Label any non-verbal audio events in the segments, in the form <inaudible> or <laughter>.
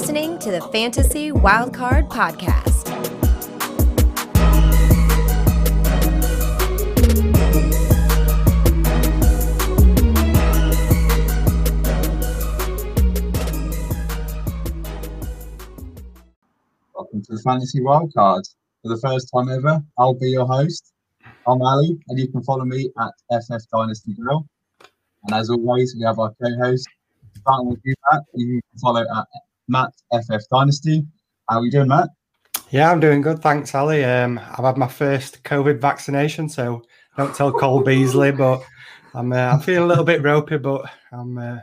Listening to the Fantasy Wildcard Podcast. Welcome to the Fantasy Wildcard. For the first time ever, I'll be your host. I'm Ali, and you can follow me at FF Dynasty Grill. And as always, we have our co-host, Matt. You can follow at Matt FF Dynasty. How are you doing, Matt? Yeah, I'm doing good. Thanks, Ali. Um, I've had my first COVID vaccination, so don't tell Cole Beasley, but I'm uh, I'm feeling a little bit ropey, but I'm uh,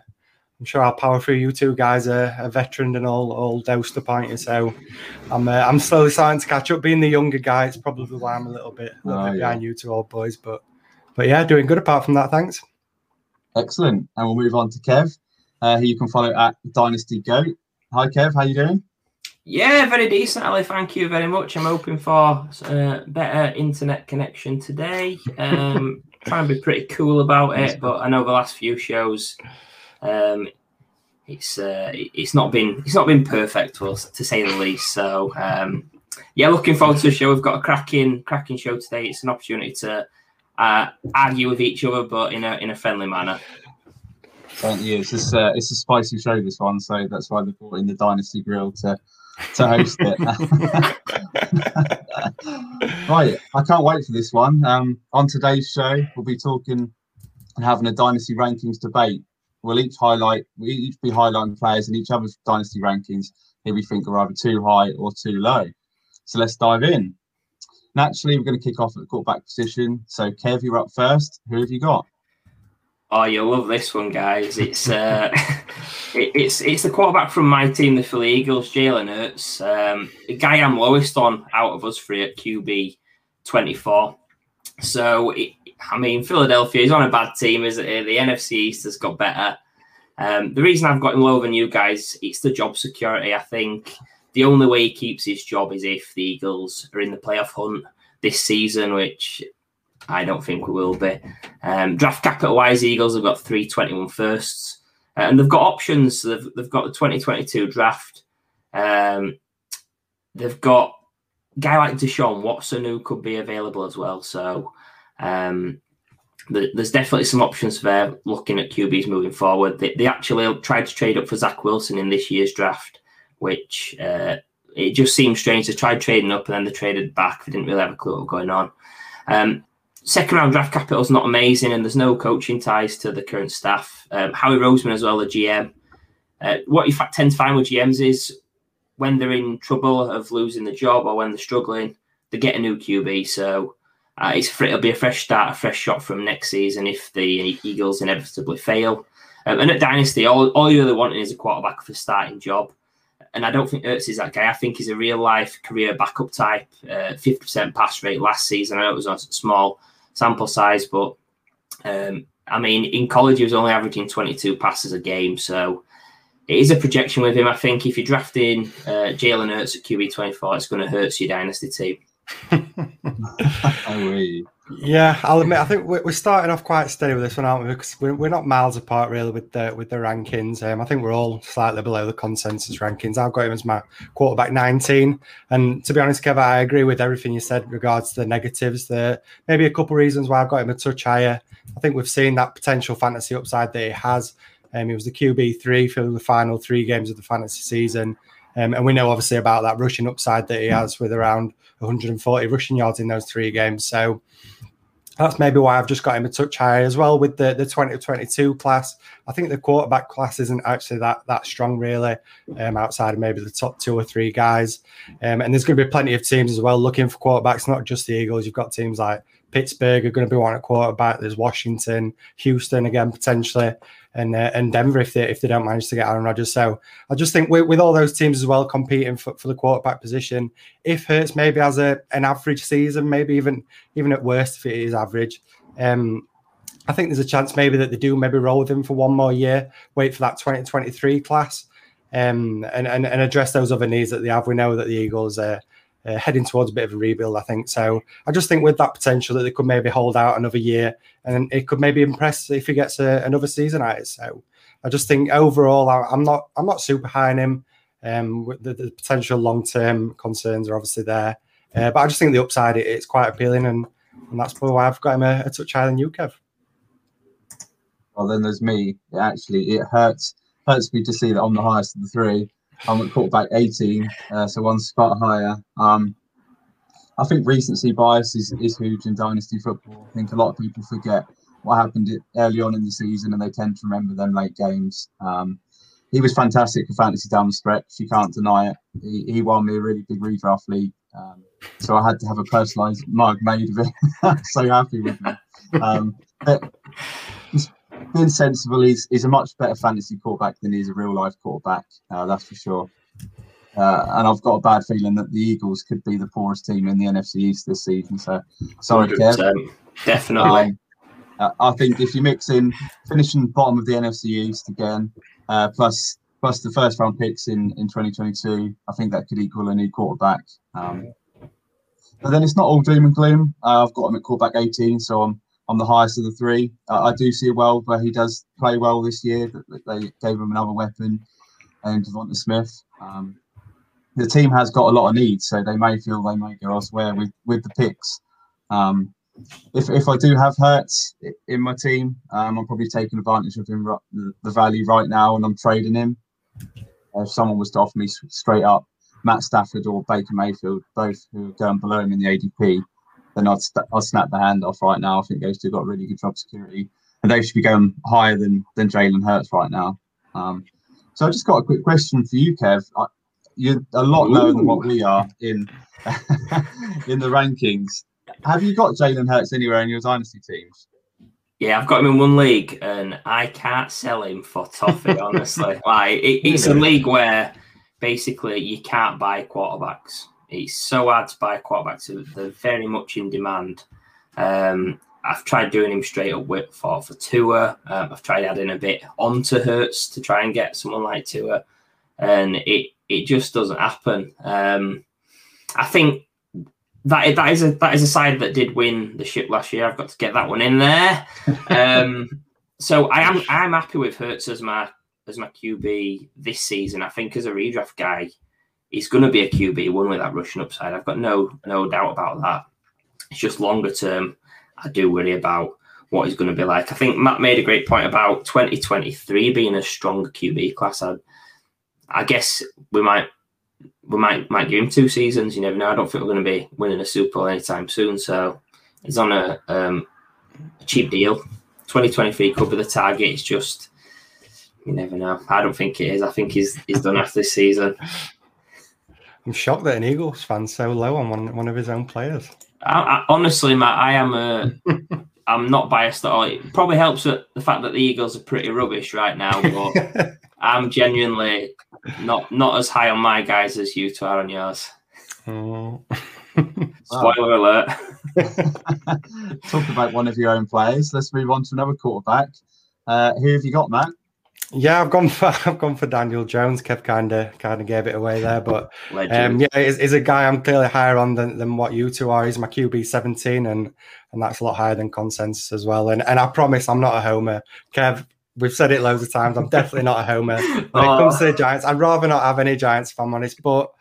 I'm sure I'll power through. You two guys are, are veteran and all all dosed up, aren't you? So I'm uh, I'm slowly starting to catch up. Being the younger guy, it's probably why I'm a little bit, a little Oh, bit yeah. behind you two old boys, but but yeah, doing good apart from that. Thanks. Excellent. And we'll move on to Kev, uh, who you can follow at Dynasty Goat. Hi, Kev. How you doing? Yeah, very decent, Ali. Thank you very much. I'm hoping for uh, better internet connection today. Um, <laughs> trying to be pretty cool about it, but I know the last few shows, um, it's uh, it's not been it's not been perfect us, to say the least. So um, yeah, looking forward to the show. We've got a cracking cracking show today. It's an opportunity to uh, argue with each other, but in a in a friendly manner. Certainly is. It's, uh, it's a spicy show, this one, so that's why they brought in the Dynasty Grill to, to host it. <laughs> right, I can't wait for this one. Um, on today's show, we'll be talking and having a Dynasty rankings debate. We'll each highlight, we each be highlighting players in each other's Dynasty rankings who we think are either too high or too low. So let's dive in. Naturally, we're going to kick off at the quarterback position. So, Kev, you're up first. Who have you got? Oh, you'll love this one, guys. It's uh, <laughs> it, it's it's the quarterback from my team, the Philly Eagles, Jalen Hurts. Um, the guy I'm lowest on out of us three at QB twenty four. So it, I mean, Philadelphia is on a bad team. Is it? The NFC East has got better. Um, the reason I've got him lower than you guys, it's the job security. I think the only way he keeps his job is if the Eagles are in the playoff hunt this season, which I don't think we will be. Um, draft capital wise, Eagles have got 321 firsts, uh, and they've got options. They've, they've got the 2022 draft. Um, they've got a guy like Deshaun Watson who could be available as well. So um, th- there's definitely some options there looking at QBs moving forward. They, they actually tried to trade up for Zach Wilson in this year's draft, which uh, it just seems strange. They tried trading up and then they traded back. They didn't really have a clue what was going on. Um, second round draft capital is not amazing, and there's no coaching ties to the current staff. Um, Howie Roseman as well, the GM. Uh, what you fa- tend to find with GMs is when they're in trouble of losing the job or when they're struggling, they get a new QB. So uh, it's it'll be a fresh start, a fresh shot from next season if the Eagles inevitably fail. Um, and at Dynasty, all, all you're really wanting is a quarterback for a starting job. And I don't think Hurts is that guy. I think he's a real life career backup type. Uh, 50% pass rate last season. I know it was small sample size, but um, I mean, in college, he was only averaging 22 passes a game. So it is a projection with him. I think if you're drafting uh, Jalen Hurts at QB 24, it's going to hurt your dynasty team. <laughs> Yeah, I'll admit. I think we're we're starting off quite steady with this one, aren't we? Because we're, not miles apart really with the with the rankings. Um, I think we're all slightly below the consensus rankings. I've got him as my quarterback 19, and to be honest, Kev, I agree with everything you said regards to the negatives. There maybe a couple of reasons why I've got him a touch higher. I think we've seen that potential fantasy upside that he has. Um, he was the QB three for the final three games of the fantasy season. Um, and we know obviously about that rushing upside that he has with around 140 rushing yards in those three games. So that's maybe why I've just got him a touch higher as well with the, the 2022 class. I think the quarterback class isn't actually that that strong really, um, outside of maybe the top two or three guys. Um, and there's going to be plenty of teams as well looking for quarterbacks, not just the Eagles. You've got teams like Pittsburgh are going to be wanting a quarterback. There's Washington, Houston again potentially, and uh, and Denver if they if they don't manage to get Aaron Rodgers. So I just think with, with all those teams as well competing for, for the quarterback position, if Hurts maybe has a an average season, maybe even even at worst if it is average, um, I think there's a chance maybe that they do maybe roll with him for one more year, wait for that 2023 class, um, and, and and address those other needs that they have. We know that the Eagles are. Uh, heading towards a bit of a rebuild, I think. So I just think with that potential that they could maybe hold out another year and it could maybe impress if he gets a, another season at it. So I just think overall, I, I'm not I'm not super high on him. Um, the, the potential long term concerns are obviously there, uh, but I just think the upside it, it's quite appealing, and, and that's probably why I've got him a, a touch higher than you, Kev. Well, then there's me. Actually, it hurts hurts me to see that I'm the highest of the three. I'm at quarterback 18, uh, so one spot higher. Um, I think recency bias is, is huge in dynasty football. I think a lot of people forget what happened early on in the season and they tend to remember them late games. Um, he was fantastic for fantasy down the stretch. You can't deny it. He, he won me a really big redraft league. Um, so I had to have a personalised mug made of it. <laughs> so happy with me. Um, been sensible. He's, he's a much better fantasy quarterback than he's a real life quarterback. Uh, that's for sure. Uh, and I've got a bad feeling that the Eagles could be the poorest team in the NFC East this season. So sorry, Kev. Definitely. Um, I think if you mix in finishing bottom of the NFC East again, uh, plus plus the first round picks in, in 2022, I think that could equal a new quarterback. Um, but then it's not all doom and gloom. Uh, I've got him at quarterback 18, so I'm I'm the highest of the three. Uh, I do see a world where he does play well this year. That they gave him another weapon, and Devonta Smith. Um, the team has got a lot of needs, so they may feel they may go elsewhere with with the picks. Um, if if I do have Hurts in my team, um, I'm probably taking advantage of him the, value right now, and I'm trading him. If someone was to offer me straight up Matt Stafford or Baker Mayfield, both who are going below him in the ADP, then I'd st- I'd snap the hand off right now. I think those two got really good job security, and they should be going higher than than Jalen Hurts right now. Um, so I just got a quick question for you, Kev. I, you're a lot lower than what we are in <laughs> in the rankings. Have you got Jalen Hurts anywhere in your dynasty teams? Yeah, I've got him in one league, and I can't sell him for toffee. honestly, <laughs> like it, it's a league where basically you can't buy quarterbacks. It's so hard to buy quarterbacks; they're very much in demand. Um, I've tried doing him straight up with for for Tua. Um, I've tried adding a bit onto Hurts to try and get someone like Tua, and it it just doesn't happen. Um, I think that that is a that is a side that did win the ship last year. I've got to get that one in there. Um, <laughs> so I am I'm happy with Hurts as my as my QB this season. I think as a redraft guy, he's going to be a QB one with that rushing upside. I've got no no doubt about that. It's just longer term. I do worry about what he's going to be like. I think Matt made a great point about 2023 being a stronger QB class. I, I guess we might we might might give him two seasons. You never know. I don't think we're going to be winning a Super Bowl anytime soon. So he's on a, um, a cheap deal. 2023 could be the target. It's just you never know. I don't think it is. I think he's he's done after this season. I'm shocked that an Eagles fan's so low on one one of his own players. I, I, honestly, Matt, I am a. <laughs> I'm not biased at all. It probably helps that the fact that the Eagles are pretty rubbish right now, but <laughs> I'm genuinely not not as high on my guys as you two are on yours. Oh. <laughs> Spoiler alert. Talk about one of your own players. Let's move on to another quarterback. Uh, who have you got, Matt? Yeah, I've gone for <laughs> I've gone for Daniel Jones. Kev kind of kind of gave it away there, but <laughs> um, yeah, he's, he's, a guy I'm clearly higher on than, than what you two are. He's my QB 17, and and that's a lot higher than consensus as well. And and I promise I'm not a homer. Kev, we've said it loads of times. I'm definitely not a homer. When it <laughs> comes to the Giants, I'd rather not have any Giants if I'm honest. But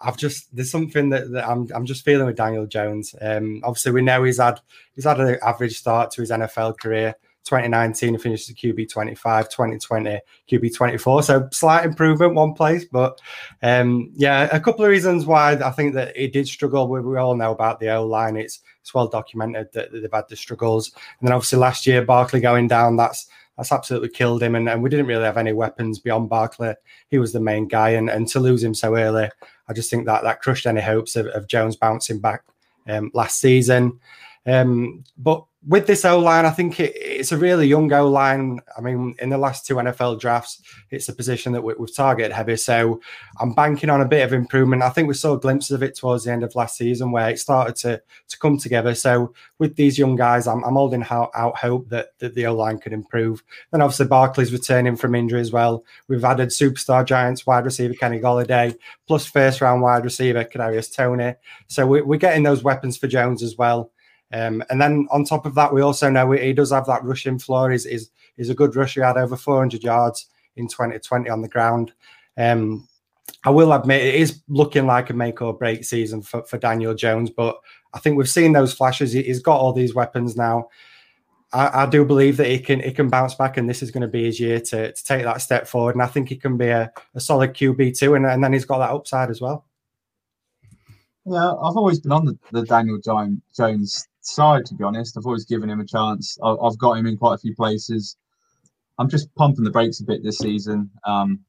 I've just there's something that, that I'm I'm just feeling with Daniel Jones. Um, obviously we know he's had he's had an average start to his NFL career. 2019 he finished the QB 25, 2020 QB 24. So slight improvement, one place, but um, yeah, a couple of reasons why I think that he did struggle. We, we all know about the O line. It's it's well documented that, that, they've had the struggles, and then obviously last year Barkley going down. That's that's absolutely killed him. And, and we didn't really have any weapons beyond Barkley. He was the main guy. And, and to lose him so early, I just think that that crushed any hopes of, of Jones bouncing back um, last season. Um, but with this O line, I think it, it's a really young O line. I mean, in the last two NFL drafts, it's a position that we, have targeted heavy. So I'm banking on a bit of improvement. I think we saw glimpses of it towards the end of last season where it started to to come together. So with these young guys, I'm, I'm holding out, out hope that, that the O line could improve. Then obviously Barkley's returning from injury as well. We've added superstar Giants wide receiver Kenny Golladay plus first round wide receiver Kadarius Toney. So we, we're getting those weapons for Jones as well. Um, and then on top of that, we also know he does have that rushing floor. He's, he's, he's a good rusher. He had over 400 yards in 2020 on the ground. Um, I will admit it is looking like a make or break season for, for Daniel Jones, but I think we've seen those flashes. He's got all these weapons now. I, I, do believe that he can he can bounce back, and this is going to be his year to, to take that step forward. And I think he can be a, a solid QB too, and, and then he's got that upside as well. Yeah, I've always been on the, the Daniel Jones side, to be honest. I've always given him a chance. I've got him in quite a few places. I'm just pumping the brakes a bit this season. Um,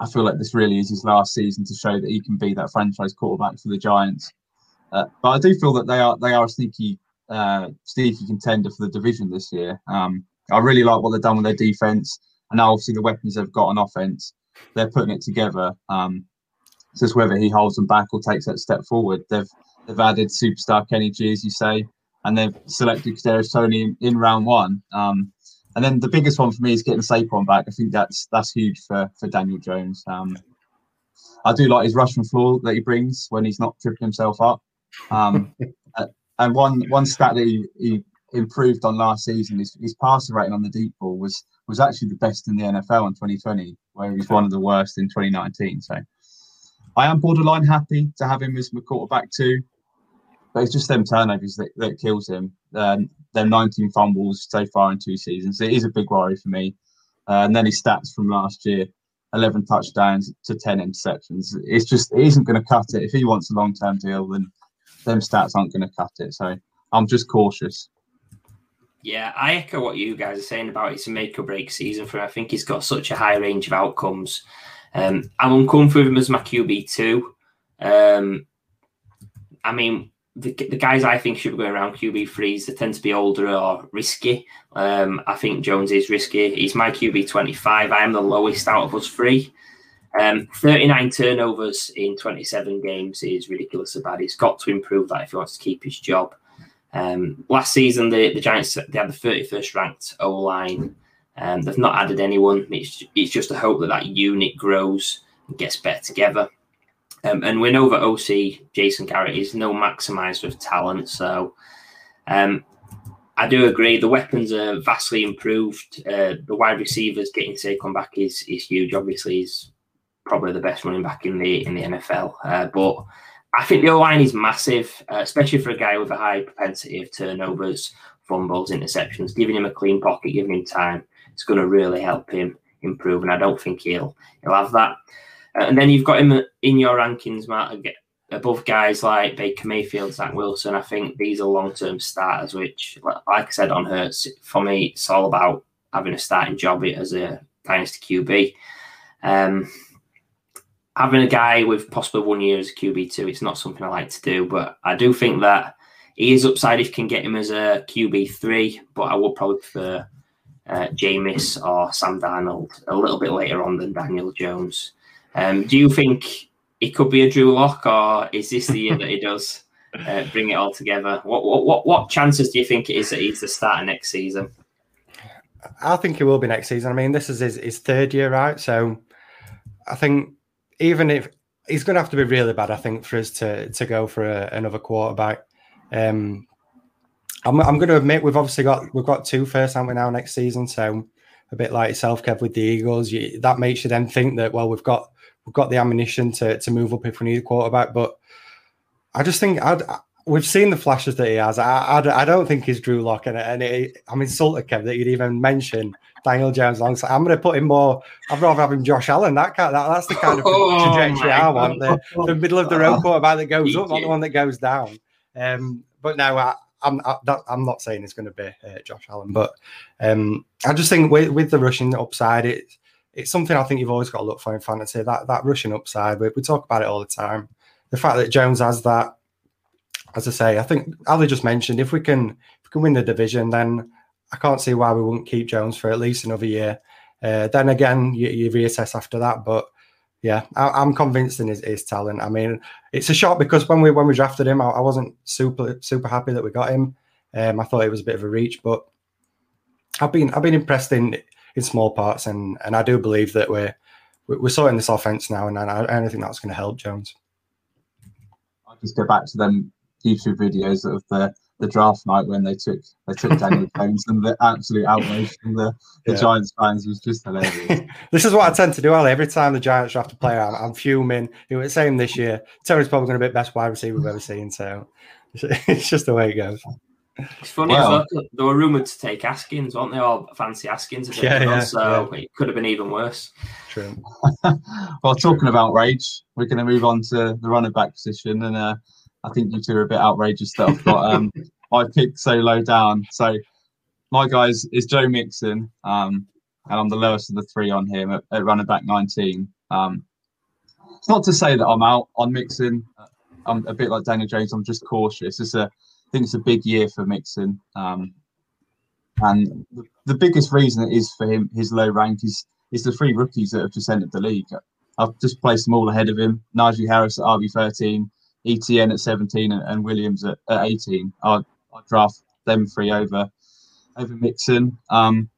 I feel like this really is his last season to show that he can be that franchise quarterback for the Giants. Uh, but I do feel that they are they are a sneaky uh, sneaky contender for the division this year. Um, I really like what they've done with their defense, and now obviously the weapons they've got on offense, they're putting it together. Um, it's just whether he holds them back or takes that step forward. They've they've added superstar Kenny G, as you say, and they've selected Kadarius Toney in, in round one. Um, and then the biggest one for me is getting Saquon back. I think that's that's huge for for Daniel Jones. Um, I do like his rushing floor that he brings when he's not tripping himself up. Um, <laughs> and one one stat that he, he improved on last season, his, his passer rating on the deep ball was was actually the best in the NFL in 2020, where he was one of the worst in 2019. So I am borderline happy to have him as my quarterback too. But it's just them turnovers that, that kills him. Um, them 19 fumbles so far in two seasons. It is a big worry for me. Uh, and then his stats from last year 11 touchdowns to 10 interceptions. It's just, isn't going to cut it. If he wants a long term deal, then them stats aren't going to cut it. So I'm just cautious. Yeah, I echo what you guys are saying about it's a make or break season for him. I think he's got such a high range of outcomes. Um, I'm uncomfortable with him as my QB two. Um, I mean, the, the guys I think should be going around QB threes, they tend to be older or risky. Um, I think Jones is risky. He's my QB 25. I am the lowest out of us three. Um, 39 turnovers in 27 games is ridiculously bad. He's got to improve that if he wants to keep his job. Um, last season, the, the Giants they had the 31st ranked O line. Um, they've not added anyone. It's, it's just a hope that that unit grows and gets better together. Um, and we know that OC Jason Garrett is no maximizer of talent. So um, I do agree. The weapons are vastly improved. Uh, the wide receivers getting Saquon back is is huge. Obviously, he's probably the best running back in the in the NFL. Uh, but I think the O line is massive, uh, especially for a guy with a high propensity of turnovers, fumbles, interceptions. Giving him a clean pocket, giving him time, it's going to really help him improve. And I don't think he'll he'll have that. Uh, and then you've got him in your rankings, Matt, above guys like Baker Mayfield, Zach Wilson. I think these are long term starters, which, like I said on Hurts, for me, it's all about having a starting job as a dynasty QB. Um, having a guy with possibly one year as a QB two, it's not something I like to do, but I do think that he is upside if you can get him as a QB three. But I would probably prefer uh, Jameis or Sam Darnold a little bit later on than Daniel Jones. Um, do you think it could be a Drew Lock, or is this the year that he does uh, bring it all together? What, what what what chances do you think it is that he's the starter next season? I think he will be next season. I mean, this is his, his third year out, so I think even if he's going to have to be really bad, I think, for us to to go for a, another quarterback. Um, I'm, I'm going to admit we've obviously got we've got two first, haven't we now next season? So a bit like yourself, Kev, with the Eagles, you, that makes you then think that well, we've got we've got the ammunition to to move up if we need a quarterback. But I just think I'd, we've seen the flashes that he has. I, I, I don't think he's Drew Lock, and, and it, I'm insulted, Kev, that you'd even mention Daniel Jones alongside. I'm going to put him more. I'd rather have him Josh Allen. That, kind, that that's the kind of <laughs> oh, trajectory I want. The, the, middle of the road quarterback that goes up, not the one that goes down. Um, but no, I, I'm I, am not saying it's going to be uh, Josh Allen, but um, I just think with, with the rushing upside, it it's something I think you've always got to look for in fantasy. That that rushing upside, we, we talk about it all the time. The fact that Jones has that, as I say, I think Ali just mentioned, if we can if we can win the division, then I can't see why we wouldn't keep Jones for at least another year. Uh, then again, you, you, reassess after that. But yeah, I, am convinced in his, his, talent. I mean, it's a shock because when we when we drafted him, I, I wasn't super super happy that we got him. Um, I thought it was a bit of a reach, but I've been I've been impressed in in small parts, and and I do believe that we're we're sorting this offense now, and I, I think that's going to help Jones. I'll just go back to them YouTube videos of the the draft night when they took they took Daniel <laughs> Jones and the absolute outrage from the, the yeah. Giants fans was just hilarious. <laughs> this is what I tend to do, Ali. Every time the Giants draft a player, I'm, I'm fuming. It was the same this year. Terry's probably going to be the best wide receiver we've ever seen. So <laughs> it's just the way it goes. It's funny well, as well. They were rumored to take Haskins, weren't they? All fancy Haskins. Yeah, yeah, so yeah. it could have been even worse. True. <laughs> well, talking about rage, we're going to move on to the running back position, and uh, I think you two are a bit outrageous that I've got um, <laughs> my pick so low down. So my guys is Joe Mixon, um, and I'm the lowest of the three on him at, at running back 19. Um, it's not to say that I'm out on Mixon. I'm a bit like Daniel Jones. I'm just cautious. It's a think it's a big year for Mixon. Um, and the, the, biggest reason it is for him, his low rank is is the three rookies that have just entered the league. I've just placed them all ahead of him. Najee Harris at RB13, ETN at 17, and, and Williams at, at 18. I'd, I'd, draft them three over over Mixon. Um,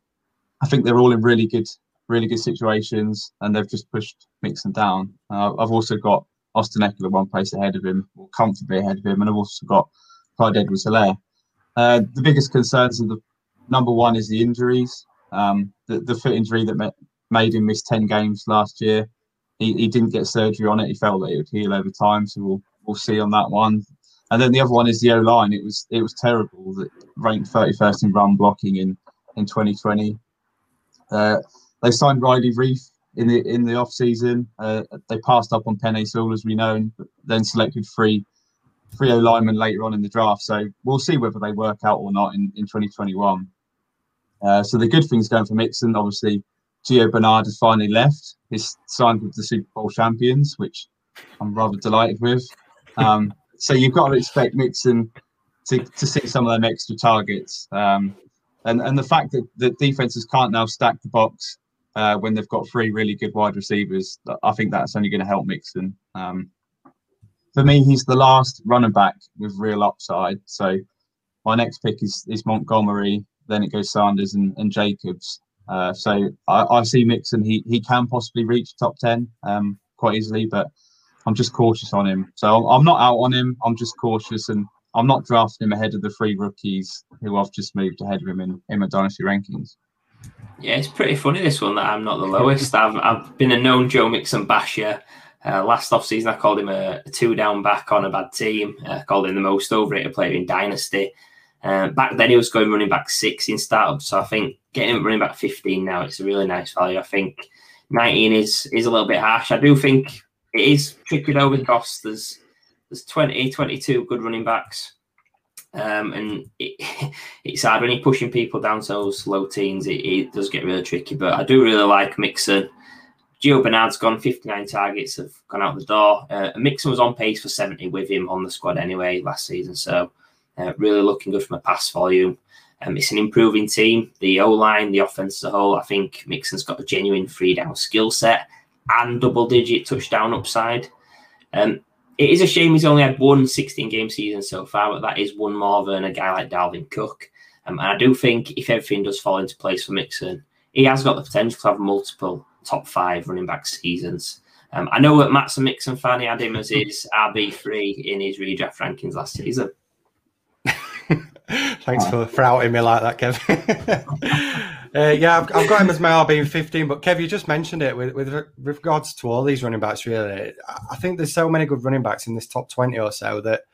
I think they're all in really good really good situations, and they've just pushed Mixon down. Uh, I've also got Austin Ekeler one place ahead of him, or comfortably ahead of him, and I've also got Clyde Edwards Helaire. Uh, the biggest concerns of the number one is the injuries. Um, the, the foot injury that made him miss 10 games last year. He, he didn't get surgery on it. He felt that it would heal over time. So we'll, we'll see on that one. And then the other one is the O line. It was it was terrible. That ranked 31st in run blocking in in 2020. Uh, they signed Riley Reiff in the in the off season. Uh, they passed up on Penei Sewell, as we know, and then selected three three O linemen later on in the draft. So we'll see whether they work out or not in, in 2021. Uh, so the good things going for Mixon, obviously, Gio Bernard has finally left. He's signed with the Super Bowl champions, which I'm rather delighted with. Um, so you've got to expect Mixon to, to see some of them extra targets. Um, and, and the fact that the defenses can't now stack the box uh, when they've got three really good wide receivers, I think that's only going to help Mixon. Um, for me, he's the last running back with real upside. So my next pick is, is Montgomery. Then it goes Sanders and, and Jacobs. Uh, so I, I, see Mixon. He he can possibly reach top ten um, quite easily, but I'm just cautious on him. So I'm not out on him. I'm just cautious, and I'm not drafting him ahead of the three rookies who I've just moved ahead of him in, in my dynasty rankings. Yeah, it's pretty funny this one that I'm not the lowest. I've I've been a known Joe Mixon basher. Uh, last off season, I called him a, a, two down back on a bad team. Uh, called him the most overrated player in Dynasty. Uh, back then, he was going running back six in startup. So I think getting him running back 15 now, it's a really nice value. I think 19 is is a little bit harsh. I do think it is tricky though because there's there's 20, 22 good running backs. Um, and it, <laughs> it's hard when you're pushing people down to those low teens. It, it, does get really tricky, but I do really like Mixon. Gio Bernard's gone 59 targets have gone out the door. Uh, Mixon was on pace for 70 with him on the squad anyway last season, so uh, really looking good from a pass volume. Um, it's an improving team. The O line, the offense as a whole, I think Mixon's got a genuine three down skill set and double digit touchdown upside. Um, it is a shame he's only had one 16 game season so far, but that is one more than a guy like Dalvin Cook. Um, and I do think if everything does fall into place for Mixon, he has got the potential to have multiple top five running back seasons. Um, I know that Matt's a Mixon fan. He had him as his <laughs> RB3 in his redraft rankings last season. <laughs> Thanks for, for outing me like that, Kev. <laughs> uh, yeah, I've, I've, got him as my RB 15, but Kev, you just mentioned it with, with, with regards to all these running backs, really. I think there's so many good running backs in this top 20 or so that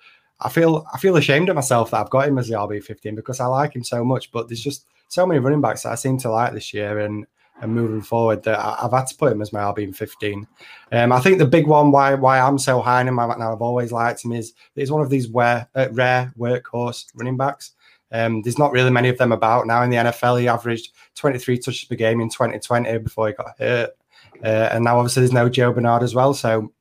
I feel I feel ashamed of myself that I've got him as the RB 15 because I like him so much, but there's just so many running backs that I seem to like this year. And and moving forward that I've had to put him as my RB 15. Um, I think the big one why why I'm so high on him and I've always liked him is he's one of these rare, uh, rare workhorse running backs. Um, there's not really many of them about now in the NFL. He averaged 23 touches per game in 2020 before he got hurt, uh, and now obviously there's no Gio Bernard as well. So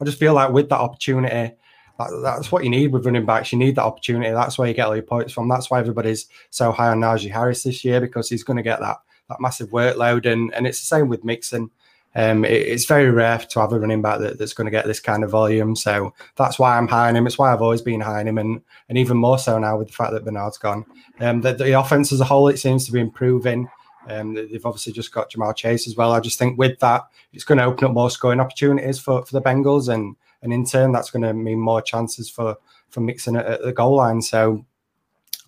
I just feel like with that opportunity, that, that's what you need with running backs. You need that opportunity. That's where you get all your points from. That's why everybody's so high on Najee Harris this year because he's going to get that that massive workload. And and it's the same with Mixon. Um, it, it's very rare to have a running back that, that's going to get this kind of volume. So that's why I'm on him. It's why I've always been on him, and and even more so now with the fact that Bernard's gone. Um, the, the offense as a whole, it seems to be improving. Um, they've obviously just got Ja'Marr Chase as well. I just think with that, it's going to open up more scoring opportunities for, for the Bengals, and and in turn, that's going to mean more chances for for Mixon at, at the goal line. So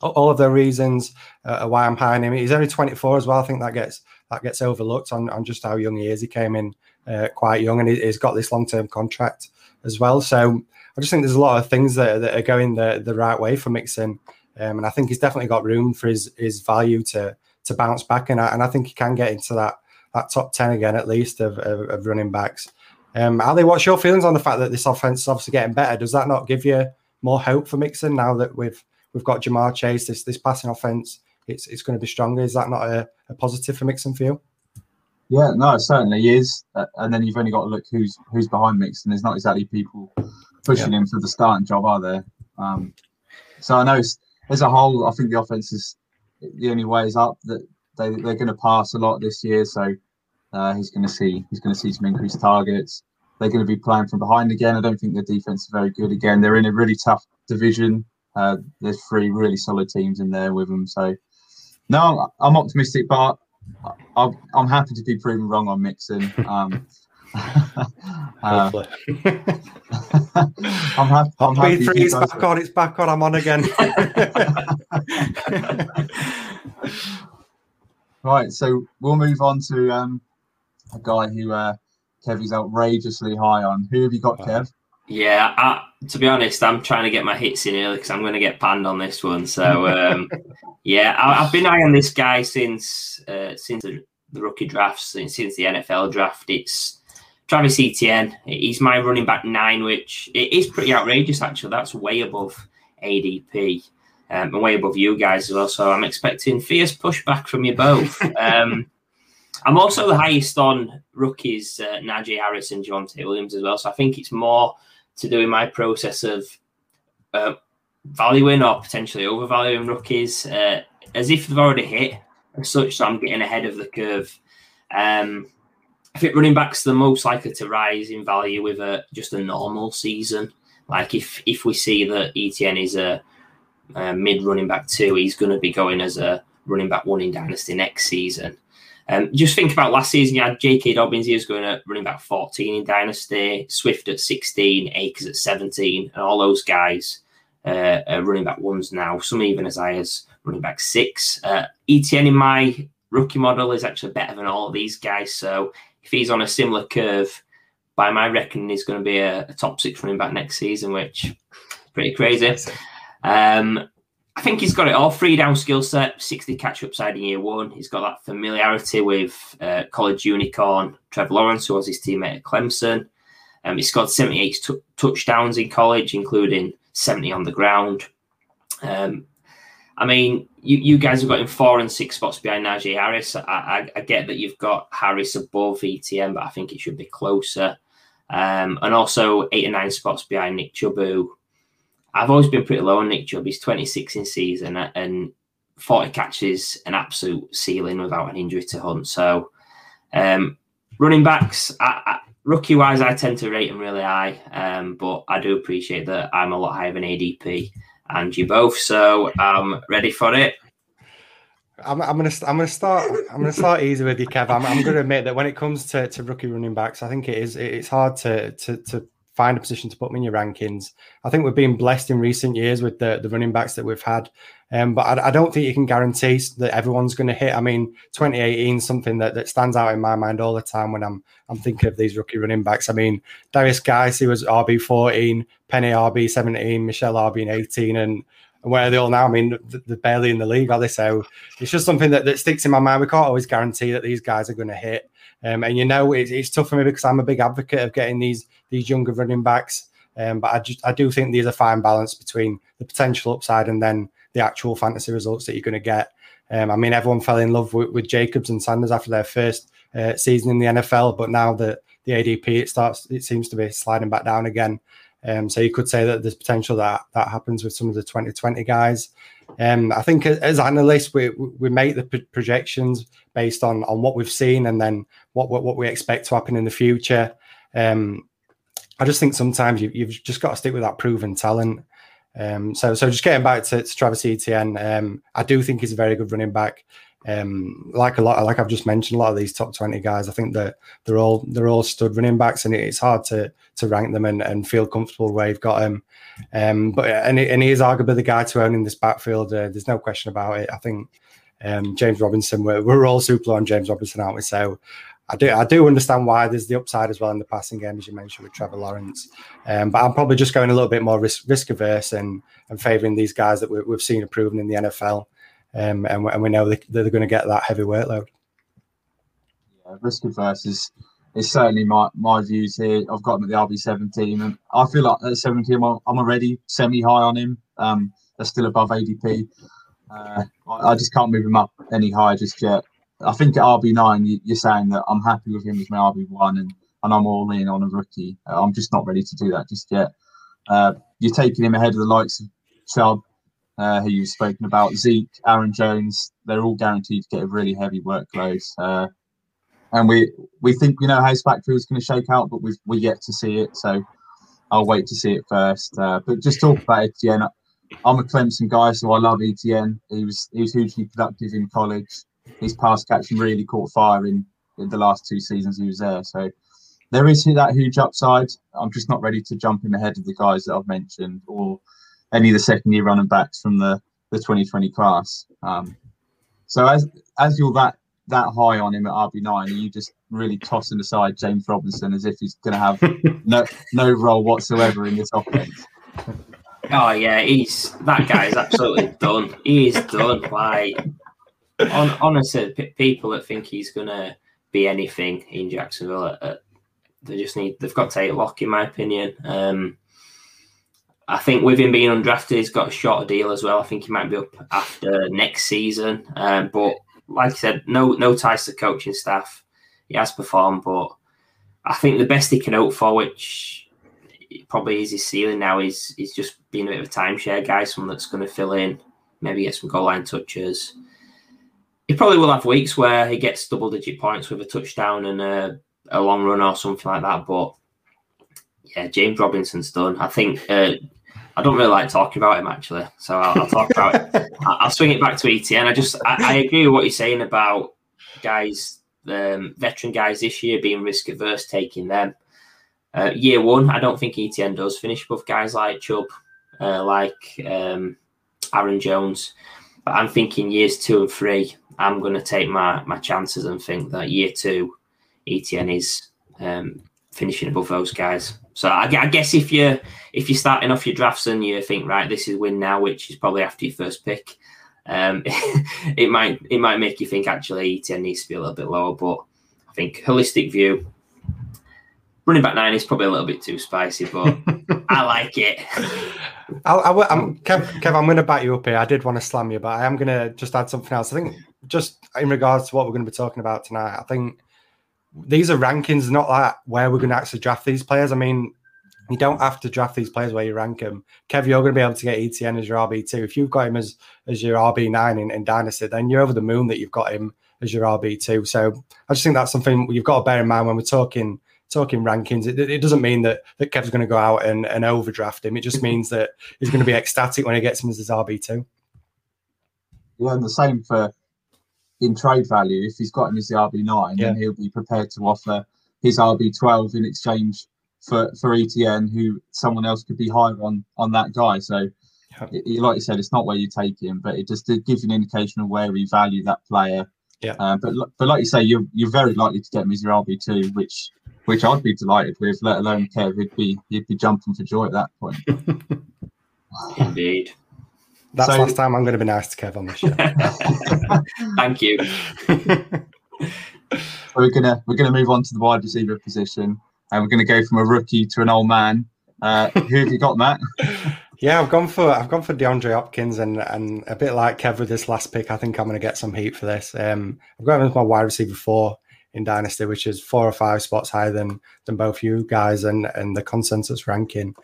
all of the reasons uh, why I'm hiring him. He's only 24 as well. I think that gets that gets overlooked on, on just how young he is. He came in uh, quite young and he, has got this long term contract as well. So I just think there's a lot of things that, that are going the, the right way for Mixon. Um, and I think he's definitely got room for his, his value to to bounce back. And I, and I think he can get into that that top 10 again, at least, of, of, of running backs. Um, Ali, what's your feelings on the fact that this offense is obviously getting better? Does that not give you more hope for Mixon now that we've we've got Ja'Marr Chase, this this passing offense, it's it's going to be stronger. Is that not a, a positive for Mixon for you? Yeah, no, it certainly is. Uh, and then you've only got to look who's who's behind Mixon. There's not exactly people pushing yeah. him for the starting job, are there? Um, so I know as a whole, I think the offense is the only way is up. That they they're going to pass a lot this year, so uh, he's going to see he's going to see some increased targets. They're going to be playing from behind again. I don't think their defense is very good again. They're in a really tough division. Uh, there's three really solid teams in there with them. So, no, I'm optimistic, but I'm, I'm happy to be proven wrong on Mixon. <laughs> Um, <laughs> uh, <laughs> I'm happy. I'm happy three, it's back on. It's back on. I'm on again. right, so we'll move on to um, a guy who uh, Kev is outrageously high on. Who have you got, Kev? Yeah, I, to be honest, I'm trying to get my hits in early because I'm going to get panned on this one. So, um, <laughs> yeah, I, have been eyeing this guy since uh, since the, the, rookie drafts, since, since the NFL draft. It's Travis Etienne. He's my running back nine, which it is pretty outrageous actually. That's way above ADP um, and way above you guys as well. So I'm expecting fierce pushback from you both. <laughs> Um, I'm also the highest on rookies, uh, Najee Harris and Javonte Williams as well. So I think it's more to do in my process of uh, valuing or potentially overvaluing rookies uh, as if they've already hit as such. So I'm getting ahead of the curve. Um, I think running backs are the most likely to rise in value with a just a normal season. Like if if we see that ETN is a, a mid running back two, he's going to be going as a running back one in dynasty next season. Um, just think about last season, you had J.K. Dobbins, he was going at running back 14 in Dynasty, Swift at 16, Akers at 17, and all those guys uh, are running back ones now, some even as high as running back six. Uh, Etienne in my rookie model is actually better than all of these guys. So if he's on a similar curve, by my reckoning, he's going to be a, a top six running back next season, which is pretty crazy. Um, I think he's got it all. Three down skill set, 60 catch upside in year one. He's got that familiarity with uh, college unicorn Trevor Lawrence, who was his teammate at Clemson. Um, he scored 78 t- touchdowns in college, including 70 on the ground. Um, I mean, you, you guys have got him four and six spots behind Najee Harris. I, I, I, get that you've got Harris above ETN, but I think it should be closer. Um, and also eight and nine spots behind Nick Chubb, I've always been pretty low on Nick Chubb. He's 26 in season and 40 catches, an absolute ceiling without an injury to Hunt. So, um, running backs, I, I, rookie wise, I tend to rate them really high, um, but I do appreciate that I'm a lot higher than ADP and you both. So, I'm ready for it. I'm, I'm gonna I'm gonna start I'm gonna start easy with you, Kev. I'm, I'm gonna admit that when it comes to, to rookie running backs, I think it is it's hard to to to find a position to put them in your rankings. I think we've been blessed in recent years with the, the running backs that we've had. Um, but I, I, don't think you can guarantee that everyone's going to hit. I mean, 2018 is something that, that stands out in my mind all the time when I'm I'm thinking of these rookie running backs. I mean, Derrius Guice, he was RB 14, Penny RB 17, Michel RB 18, and where are they all now? I mean, they're barely in the league, are they? So it's just something that, that sticks in my mind. We can't always guarantee that these guys are going to hit. Um, and you know, it, it's tough for me because I'm a big advocate of getting these these younger running backs. Um, but I just I do think there's a fine balance between the potential upside and then the actual fantasy results that you're going to get. Um, I mean, everyone fell in love with, with Jacobs and Sanders after their first uh, season in the NFL, but now that the ADP it starts, it seems to be sliding back down again. Um, so you could say that there's potential that that happens with some of the 2020 guys. Um, I think as analysts, we we make the projections based on on what we've seen and then what what, what we expect to happen in the future. Um, I just think sometimes you, have just got to stick with that proven talent. Um, so so just getting back to, to Travis Etienne, um, I do think he's a very good running back. Um, like a lot, like I've just mentioned, a lot of these top twenty guys, I think that they're all they're all stud running backs, and it's hard to to rank them and, and feel comfortable where you've got them. Um, but and, and he is arguably the guy to own in this backfield. Uh, there's no question about it. I think um, James Robinson, we're, we're all super on James Robinson, aren't we? So I do I do understand why there's the upside as well in the passing game, as you mentioned with Trevor Lawrence. Um, but I'm probably just going a little bit more risk, risk averse and and favouring these guys that we, have seen proven in the NFL um, and, and, we know they, are going to get that heavy workload. Yeah, risk averse is, is certainly my, my views here. I've got him at the RB 17, and I feel like at 17, I'm, I'm already semi high on him. Um, they're still above ADP. Uh, I, just can't move him up any higher just yet. I think at RB9, you, are saying that I'm happy with him as my RB1 and, and I'm all in on a rookie. I'm just not ready to do that just yet. Uh, you're taking him ahead of the likes of Chubb, uh, who you've spoken about, Zeke, Aaron Jones, they're all guaranteed to get a really heavy workload. Uh, and we we think we know how his backfield is going to shake out, but we've we yet to see it. So I'll wait to see it first. Uh, but just talk about Etienne. I'm a Clemson guy, so I love Etienne. He was he was hugely productive in college. His pass catching really caught fire in, in the last two seasons he was there. So there is that huge upside. I'm just not ready to jump in ahead of the guys that I've mentioned or any of the second year running backs from the, the 2020 class. Um, so as as you're that that high on him at RB9, you just really tossing aside James Robinson as if he's going to have <laughs> no no role whatsoever in this offense. Oh yeah, he's that guy is absolutely <laughs> done. He is done. Like on, honestly, p- people that think he's going to be anything in Jacksonville, uh, uh, they just need they've got to take lock, in my opinion. Um, I think with him being undrafted, he's got a shorter deal as well. I think he might be up after next season. Um, but like I said, no no ties to coaching staff. He has performed, but I think the best he can hope for, which probably is his ceiling now, is is just being a bit of a timeshare guy, someone that's going to fill in, maybe get some goal line touches. He probably will have weeks where he gets double digit points with a touchdown and a, a long run or something like that. But yeah, James Robinson's done. I think uh, I don't really like talking about him actually, so I'll, I'll talk about it. <laughs> I'll swing it back to Etienne. I just I, I agree with what you're saying about guys, um, veteran guys this year being risk averse, taking them. Uh, year one, I don't think Etienne does finish above guys like Chubb, uh, like um, Aaron Jones. But I'm thinking years two and three, I'm going to take my my chances and think that year two, Etienne is um, finishing above those guys. So I, I, guess if you if you're starting off your drafts and you think right, this is win now, which is probably after your first pick, um, <laughs> it might it might make you think actually Etienne needs to be a little bit lower. But I think holistic view, running back nine is probably a little bit too spicy, but <laughs> I like it. I, I, I'm, Kev, Kev, I'm going to back you up here. I did want to slam you, but I am going to just add something else. I think just in regards to what we're going to be talking about tonight, I think these are rankings, not like where we're going to actually draft these players. I mean, you don't have to draft these players where you rank them. Kev, you're going to be able to get ETN as your RB two. If you've got him as as your RB nine in, in Dynasty, then you're over the moon that you've got him as your RB two. So I just think that's something you've got to bear in mind when we're talking talking rankings. It, it doesn't mean that that Kev's going to go out and, and overdraft him. It just means that he's going to be ecstatic when he gets him as his RB two. Yeah, and the same for in trade value, if he's got him as the RB9, yeah. then he'll be prepared to offer his RB12 in exchange for, for Etienne, who someone else could be higher on on that guy. So, yeah. it, like you said, it's not where you take him, but it just it gives you an indication of where we value that player. Yeah. Uh, but but like you say, you're you're very likely to get him as your RB2, which which I'd be delighted with. Let alone Kev, he'd be he'd be jumping for joy at that point. <laughs> <laughs> Indeed. That's so, last time I'm going to be nice to Kev on the show. <laughs> Thank you. <laughs> so we're gonna we're gonna move on to the wide receiver position, and we're gonna go from a rookie to an old man. Uh, who have you got, Matt? <laughs> yeah, I've gone for I've gone for DeAndre Hopkins, and and a bit like Kev with this last pick, I think I'm going to get some heat for this. Um, I've got him as my wide receiver four in Dynasty, which is four or five spots higher than than both you guys and and the consensus ranking.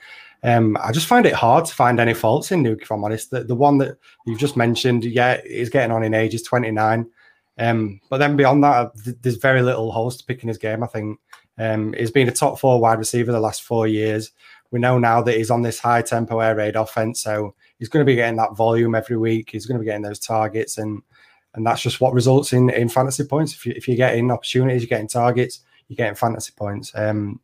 Um, I just find it hard to find any faults in Nuke, if I'm honest. The, the one that you've just mentioned, yeah, he's getting on in age, he's 29. Um, but then beyond that, there's very little holes to pick in his game, I think. Um, he's been a top four wide receiver the last four years. We know now that he's on this high tempo air raid offense, so he's going to be getting that volume every week. He's going to be getting those targets, and and that's just what results in in fantasy points. If you if you're getting opportunities, you're getting targets, you're getting fantasy points. Um,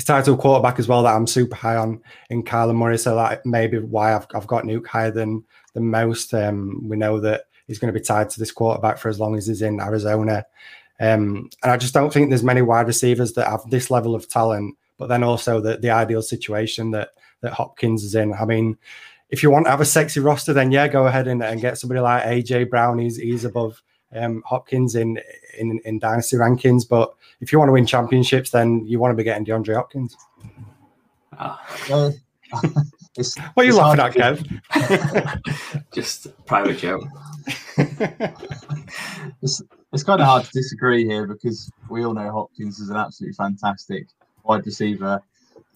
his title quarterback as well that I'm super high on in Kyler Murray, so that maybe why I've I've got Nuke higher than than most. Um, we know that he's going to be tied to this quarterback for as long as he's in Arizona. Um, and I just don't think there's many wide receivers that have this level of talent, but then also the, the ideal situation that that Hopkins is in. I mean, if you want to have a sexy roster, then yeah, go ahead and, and get somebody like AJ Brown. He's he's above um, Hopkins in, in in dynasty rankings. But if you want to win championships, then you want to be getting DeAndre Hopkins. Uh, <laughs> it's, <laughs> what are you laughing at, Kev? <laughs> Just private joke. it's, it's kind of hard to disagree here because we all know Hopkins is an absolutely fantastic wide receiver.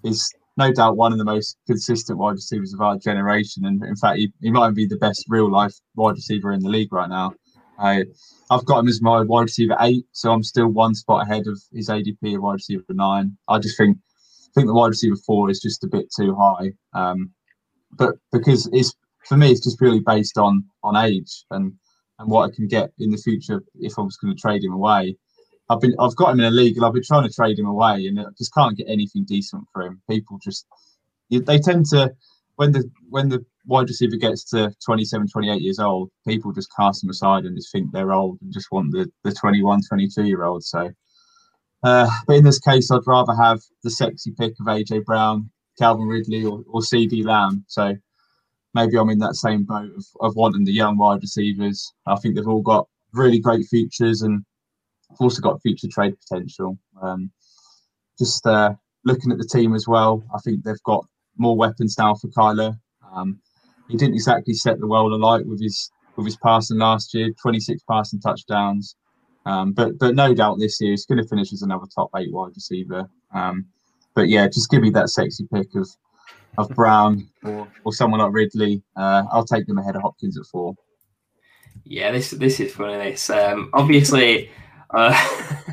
He's no doubt one of the most consistent wide receivers of our generation, and in fact, he, he might be the best real life wide receiver in the league right now. I, I've got him as my wide receiver eight, so I'm still one spot ahead of his ADP of wide receiver nine. I just think I think the wide receiver four is just a bit too high. Um, but because it's for me, it's just purely based on on age and and what I can get in the future if I was going to trade him away. I've been I've got him in a league and I've been trying to trade him away and I just can't get anything decent for him. People just they tend to when the when the wide receiver gets to 27 28 years old people just cast them aside and just think they're old and just want the the 21 22 year old. So uh, but in this case i'd rather have the sexy pick of aj brown calvin ridley or, or cd lamb. So maybe i'm in that same boat of, of wanting the young wide receivers. I think they've all got really great features and also got future trade potential. Um, just uh, looking at the team as well i think they've got more weapons now for Kyler. Um, he didn't exactly set the world alight with his with his passing last year, 26 passing touchdowns. Um, but but no doubt this year he's going to finish as another top eight wide receiver. Um, but yeah, just give me that sexy pick of of Brown or, or someone like Ridley. Uh, I'll take them ahead of Hopkins at four. Yeah, this this is funny. This um, obviously. Uh, <laughs>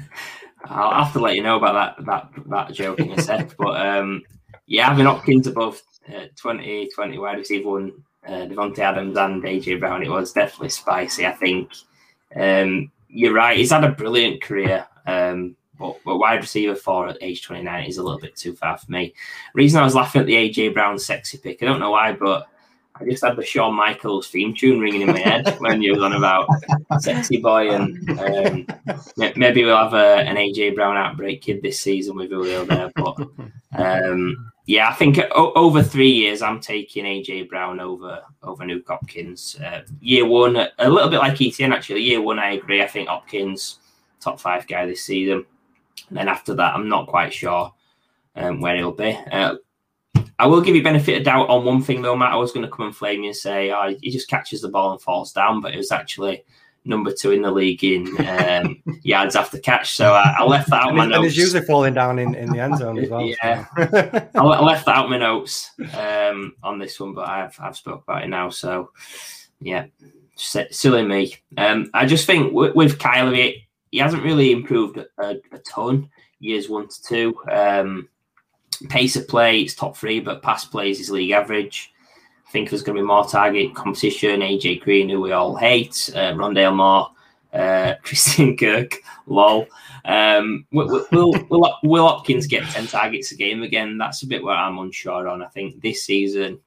I'll have to let you know about that that that joke in a sec, but um, yeah, having Hopkins above uh, 20, 20 wide receiver one, uh, Davante Adams and AJ Brown, it was definitely spicy. I think um, you're right. He's had a brilliant career, um, but, but wide receiver four at age 29 is a little bit too far for me. Reason I was laughing at the AJ Brown sexy pick, I don't know why, but I just had the Shawn Michaels theme tune ringing in my head <laughs> when you was on about sexy boy, and um, maybe we'll have a, an AJ Brown outbreak kid this season with Julio there. But um, yeah, I think o- over three years, I'm taking AJ Brown over over Nuke Hopkins. Uh, year one, a little bit like ETN actually. Year one, I agree. I think Hopkins top five guy this season. And then after that, I'm not quite sure um, where he'll be. Uh, I will give you benefit of doubt on one thing though, Matt. I was going to come and flame you and say, oh, he just catches the ball and falls down, but it was actually number two in the league in um, <laughs> yards after catch. So I, I left that out my notes. And he's usually falling down in, in the end zone as well. yeah, <laughs> I, I, left that out my notes um, on this one, but I've I've spoke about it now. So yeah, silly me. Um, I just think with, with Kyler, he, he hasn't really improved a, a, ton years one to two. Um, Pace of play, it's top three, but pass plays is league average. Think there's going to be more target competition. AJ Green, who we all hate, uh, Rondale Moore, uh, <laughs> Kirk, lol. Um, will, will, will, will Hopkins get 10 targets a game again? That's a bit where I'm unsure on. I think this season,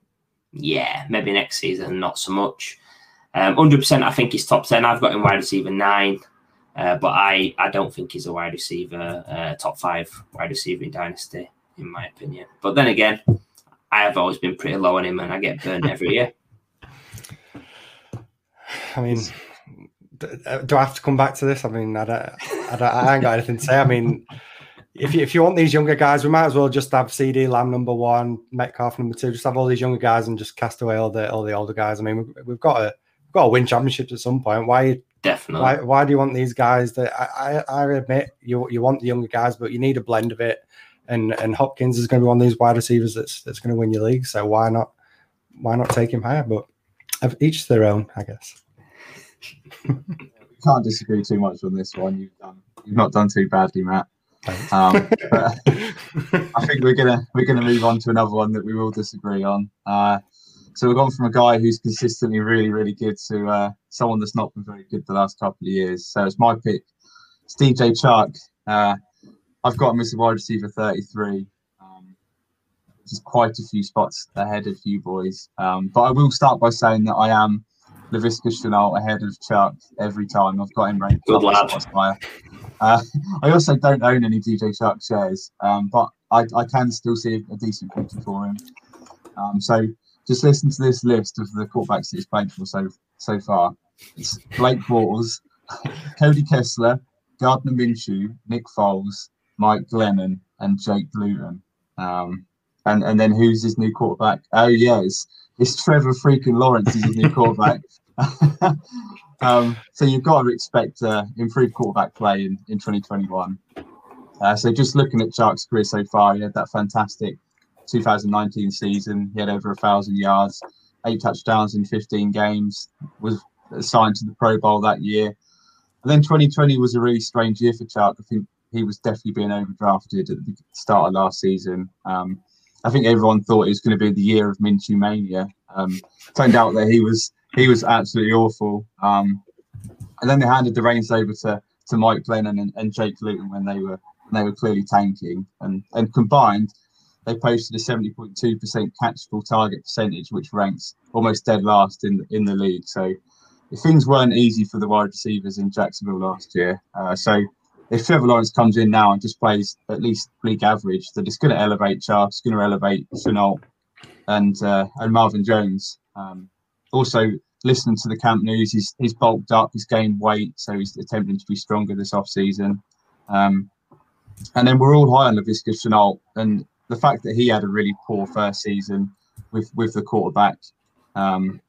yeah, maybe next season, not so much. Um, 100%, I think he's top 10. I've got him wide receiver nine, uh, but I, I don't think he's a wide receiver, uh, top five wide receiver in Dynasty in my opinion. But then again, I have always been pretty low on him, and I get burned every year. I mean, uh, do I have to come back to this? I mean, I, don't, I, don't, I ain't got anything to say. I mean, if you, if you want these younger guys, we might as well just have CD Lamb number one, Metcalf number two. Just have all these younger guys and just cast away all the all the older guys. I mean, we've, we've got to we've got to win championships at some point. Why? Definitely. Why, why do you want these guys? That I, I, I admit you you want the younger guys, but you need a blend of it and and Hopkins is going to be one of these wide receivers that's that's going to win your league. So why not why not take him higher? But each their own, I guess. We <laughs> can't disagree too much on this one. You've done you've not done too badly, Matt. Um, <laughs> I think we're gonna we're gonna move on to another one that we will disagree on. Uh, so we've gone from a guy who's consistently really, really good to uh, someone that's not been very good the last couple of years. So it's my pick. Steve J. Chark. Uh, I've got him as a wide receiver 33, um, which is quite a few spots ahead of you boys. Um, but I will start by saying that I am Laviska Shenault ahead of Chuck every time. I've got him ranked Good lad. Uh, <laughs> I also don't own any DJ Chark shares, um, but I, I can still see a decent future for him. Um, so just listen to this list of the quarterbacks that he's played for so so far. It's Blake Bortles, <laughs> Cody Kessler, Gardner Minshew, Nick Foles, Mike Glennon, and Jake Luton. Um, and and then who's his new quarterback? Oh yeah, it's, it's Trevor freaking Lawrence is his new quarterback. <laughs> um, so you've got to expect uh, improved quarterback play in, in 2021. Uh, so just looking at Chark's career so far, he had that fantastic 2019 season. He had over a thousand yards, eight touchdowns in 15 games. Was assigned to the Pro Bowl that year. And then 2020 was a really strange year for Chark. I think he was definitely being overdrafted at the start of last season. Um, I think everyone thought it was going to be the year of Minshew mania. Um, turned out that he was he was absolutely awful. Um, and then they handed the reins over to to Mike Glennon and, and Jake Luton when they were when they were clearly tanking. And and combined, they posted a 70.2% catchable target percentage, which ranks almost dead last in in the league. So things weren't easy for the wide receivers in Jacksonville last year. Uh, so if Trevor Lawrence comes in now and just plays at least league average, that it's going to elevate Chark, it's going to elevate Shenault and uh, and Marvin Jones. Um, also, listening to the camp news, he's he's bulked up, he's gained weight, so he's attempting to be stronger this off season. Um, and then we're all high on Laviska Shenault, and the fact that he had a really poor first season with with the quarterback. Um,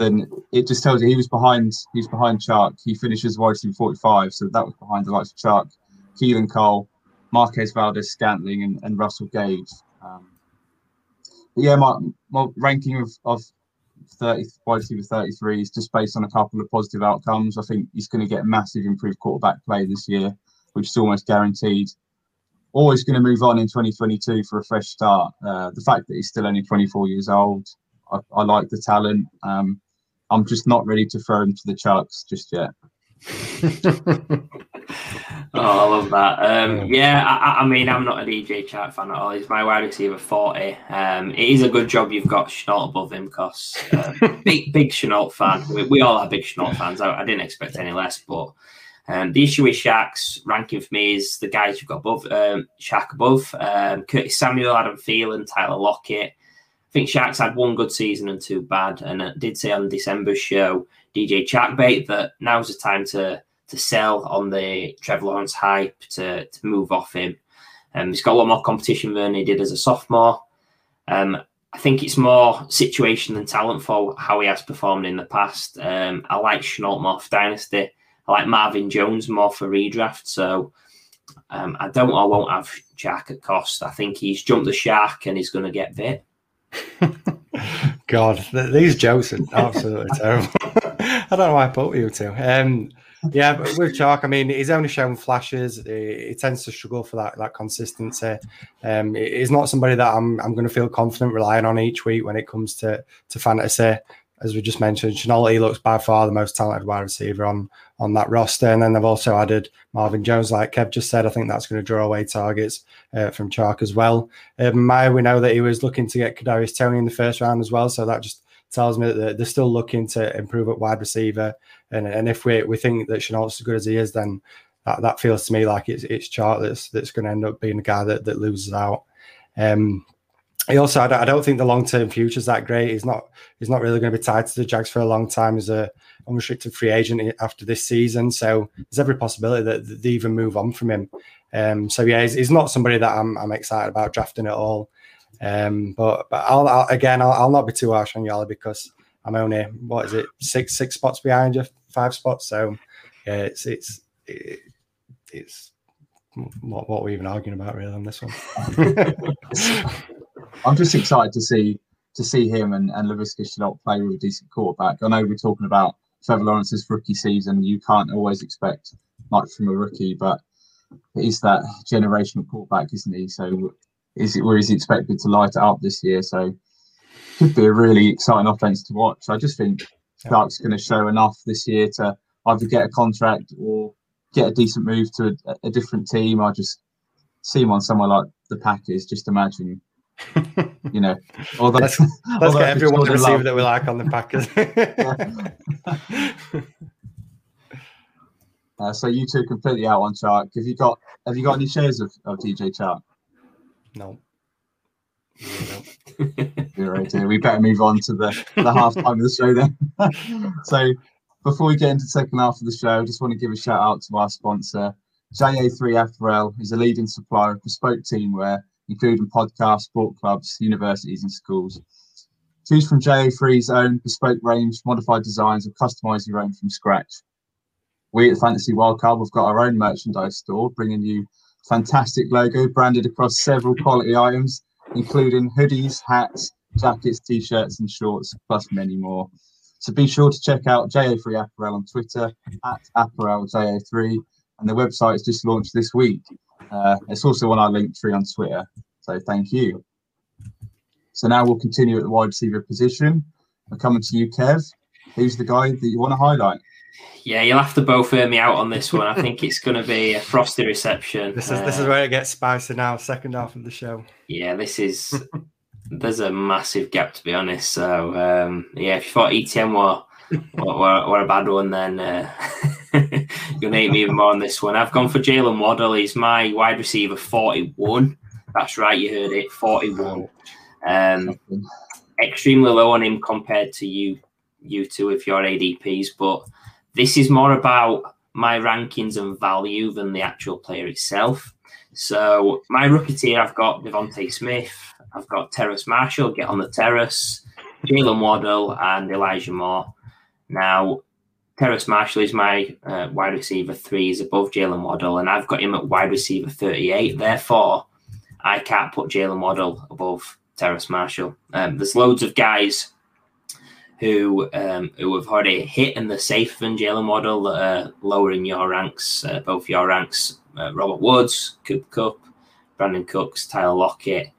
then it just tells you he was behind. He's behind Chark. He finishes wide receiver 45, so that was behind the likes of Chark, Keelan Cole, Marquez Valdes-Scantling, and, and Russell Gage. Um, yeah, my, my ranking of, of 30 wide receiver 33 is just based on a couple of positive outcomes. I think he's going to get massive improved quarterback play this year, which is almost guaranteed. Always going to move on in 2022 for a fresh start. Uh, the fact that he's still only 24 years old, I, I like the talent. Um, I'm just not ready to throw him to the Chucks just yet. <laughs> oh, I love that. Um, yeah, I, I, mean, I'm not a DJ Chark fan at all. He's my wide receiver 40. Um, it is a good job you've got Shenault above him because uh, <laughs> big, big Shenault fan. We, we, all are big Shenault fans. I, I, didn't expect any less, but um, the issue with Chark's ranking for me is the guys you've got above um, Chark above um, Curtis Samuel, Adam Thielen, Tyler Lockett. I think Chark's had one good season and two bad. And did say on December's show, DJ Chatbait, that now's the time to to sell on the Trevor Lawrence hype to, to move off him. Um, he's got a lot more competition than he did as a sophomore. Um, I think it's more situation than talent for how he has performed in the past. Um, I like Shenault more for Dynasty. I like Marvin Jones more for redraft. So um, I don't I won't have Jack at cost. I think he's jumped the shark and he's going to get bit. God, these jokes are absolutely <laughs> terrible. <laughs> I don't know why I put you two. Um, yeah, but with Chark, I mean, he's only shown flashes. He, he tends to struggle for that that consistency. Um, he's not somebody that I'm I'm going to feel confident relying on each week when it comes to to fantasy as we just mentioned, Shenault looks by far the most talented wide receiver on on that roster. And then they've also added Marvin Jones, like Kev just said. I think that's going to draw away targets uh, from Chark as well. Um, Meyer, we know that he was looking to get Kadarius Toney in the first round as well, so that just tells me that they're still looking to improve at wide receiver. And and if we we think that Shenault's as good as he is, then that, that feels to me like it's it's Chark that's that's going to end up being the guy that, that loses out. Um, he also, I don't, I don't think the long term future is that great. He's not, he's not really going to be tied to the Jags for a long time as a unrestricted free agent after this season. So there's every possibility that they even move on from him. Um, so yeah, he's, he's, not somebody that I'm, I'm excited about drafting at all. Um, but but I'll, I'll again, I'll, I'll, not be too harsh on Yali because I'm only what is it six six spots behind you, five spots. So yeah, it's it's it, it's what, what are we even arguing about really on this one? <laughs> <laughs> I'm just excited to see to see him and, and Laviska Shenault play with a decent quarterback. I know we're talking about Trevor Lawrence's rookie season. You can't always expect much from a rookie, but he's that generational quarterback, isn't he? So is it where is he expected to light it up this year? So it could be a really exciting offense to watch. I just think Chark's going to show enough this year to either get a contract or get a decent move to a, a different team. I just see him on somewhere like the Packers. Just imagine, <laughs> you know, although, let's, let's get everyone to receive that we like on the Packers. <laughs> uh, so you two completely out on Chark. Have you got Have you got any shares of, of DJ Chark? No. <laughs> You're right. We better move on to the, the half time of the show then. so before we get into the second half of the show, I just want to give a shout out to our sponsor, JA3 Apparel is a leading supplier of bespoke teamwear, including podcasts, sport clubs, universities, and schools. Choose from JA3's own bespoke range, modified designs, or customize your own from scratch. We at Fantasy Wildcard, we've got our own merchandise store, bringing you fantastic logo branded across several quality items, including hoodies, hats, jackets, t-shirts, and shorts, plus many more. So be sure to check out JA3 Apparel on Twitter at Apparel JA3, and the website is just launched this week. Uh, it's also on our link tree on Twitter. So thank you. So now we'll continue at the wide receiver position. We're coming to you, Kev. Who's the guy that you want to highlight? Yeah, you'll have to both hear me out on this one. I think it's going to be a frosty reception. This is uh, this is uh, where it gets spicy now. Second half of the show. Yeah, this is. there's a massive gap to be honest. So um, yeah, if you thought ETN were were, were a bad one, then uh, <laughs> <laughs> you'll need me even more on this one. I've gone for Jalen Waddle. He's my wide receiver 41. That's right, you heard it, 41. Um, extremely low on him compared to you, you two, with your ADPs. But this is more about my rankings and value than the actual player itself. So my rookie tier, I've got DeVonta Smith, I've got Terrace Marshall, get on the terrace, Jalen Waddle, and Elijah Moore. Now, Terrace Marshall is my uh, wide receiver three, is above Jalen Waddle, and I've got him at wide receiver 38. Therefore, I can't put Jalen Waddle above Terrace Marshall. Um, there's loads of guys who um, who have already hit and they're safer than Jalen Waddle are lower in your ranks, uh, both your ranks. Uh, Robert Woods, Cooper Kupp, Brandin Cooks, Tyler Lockett.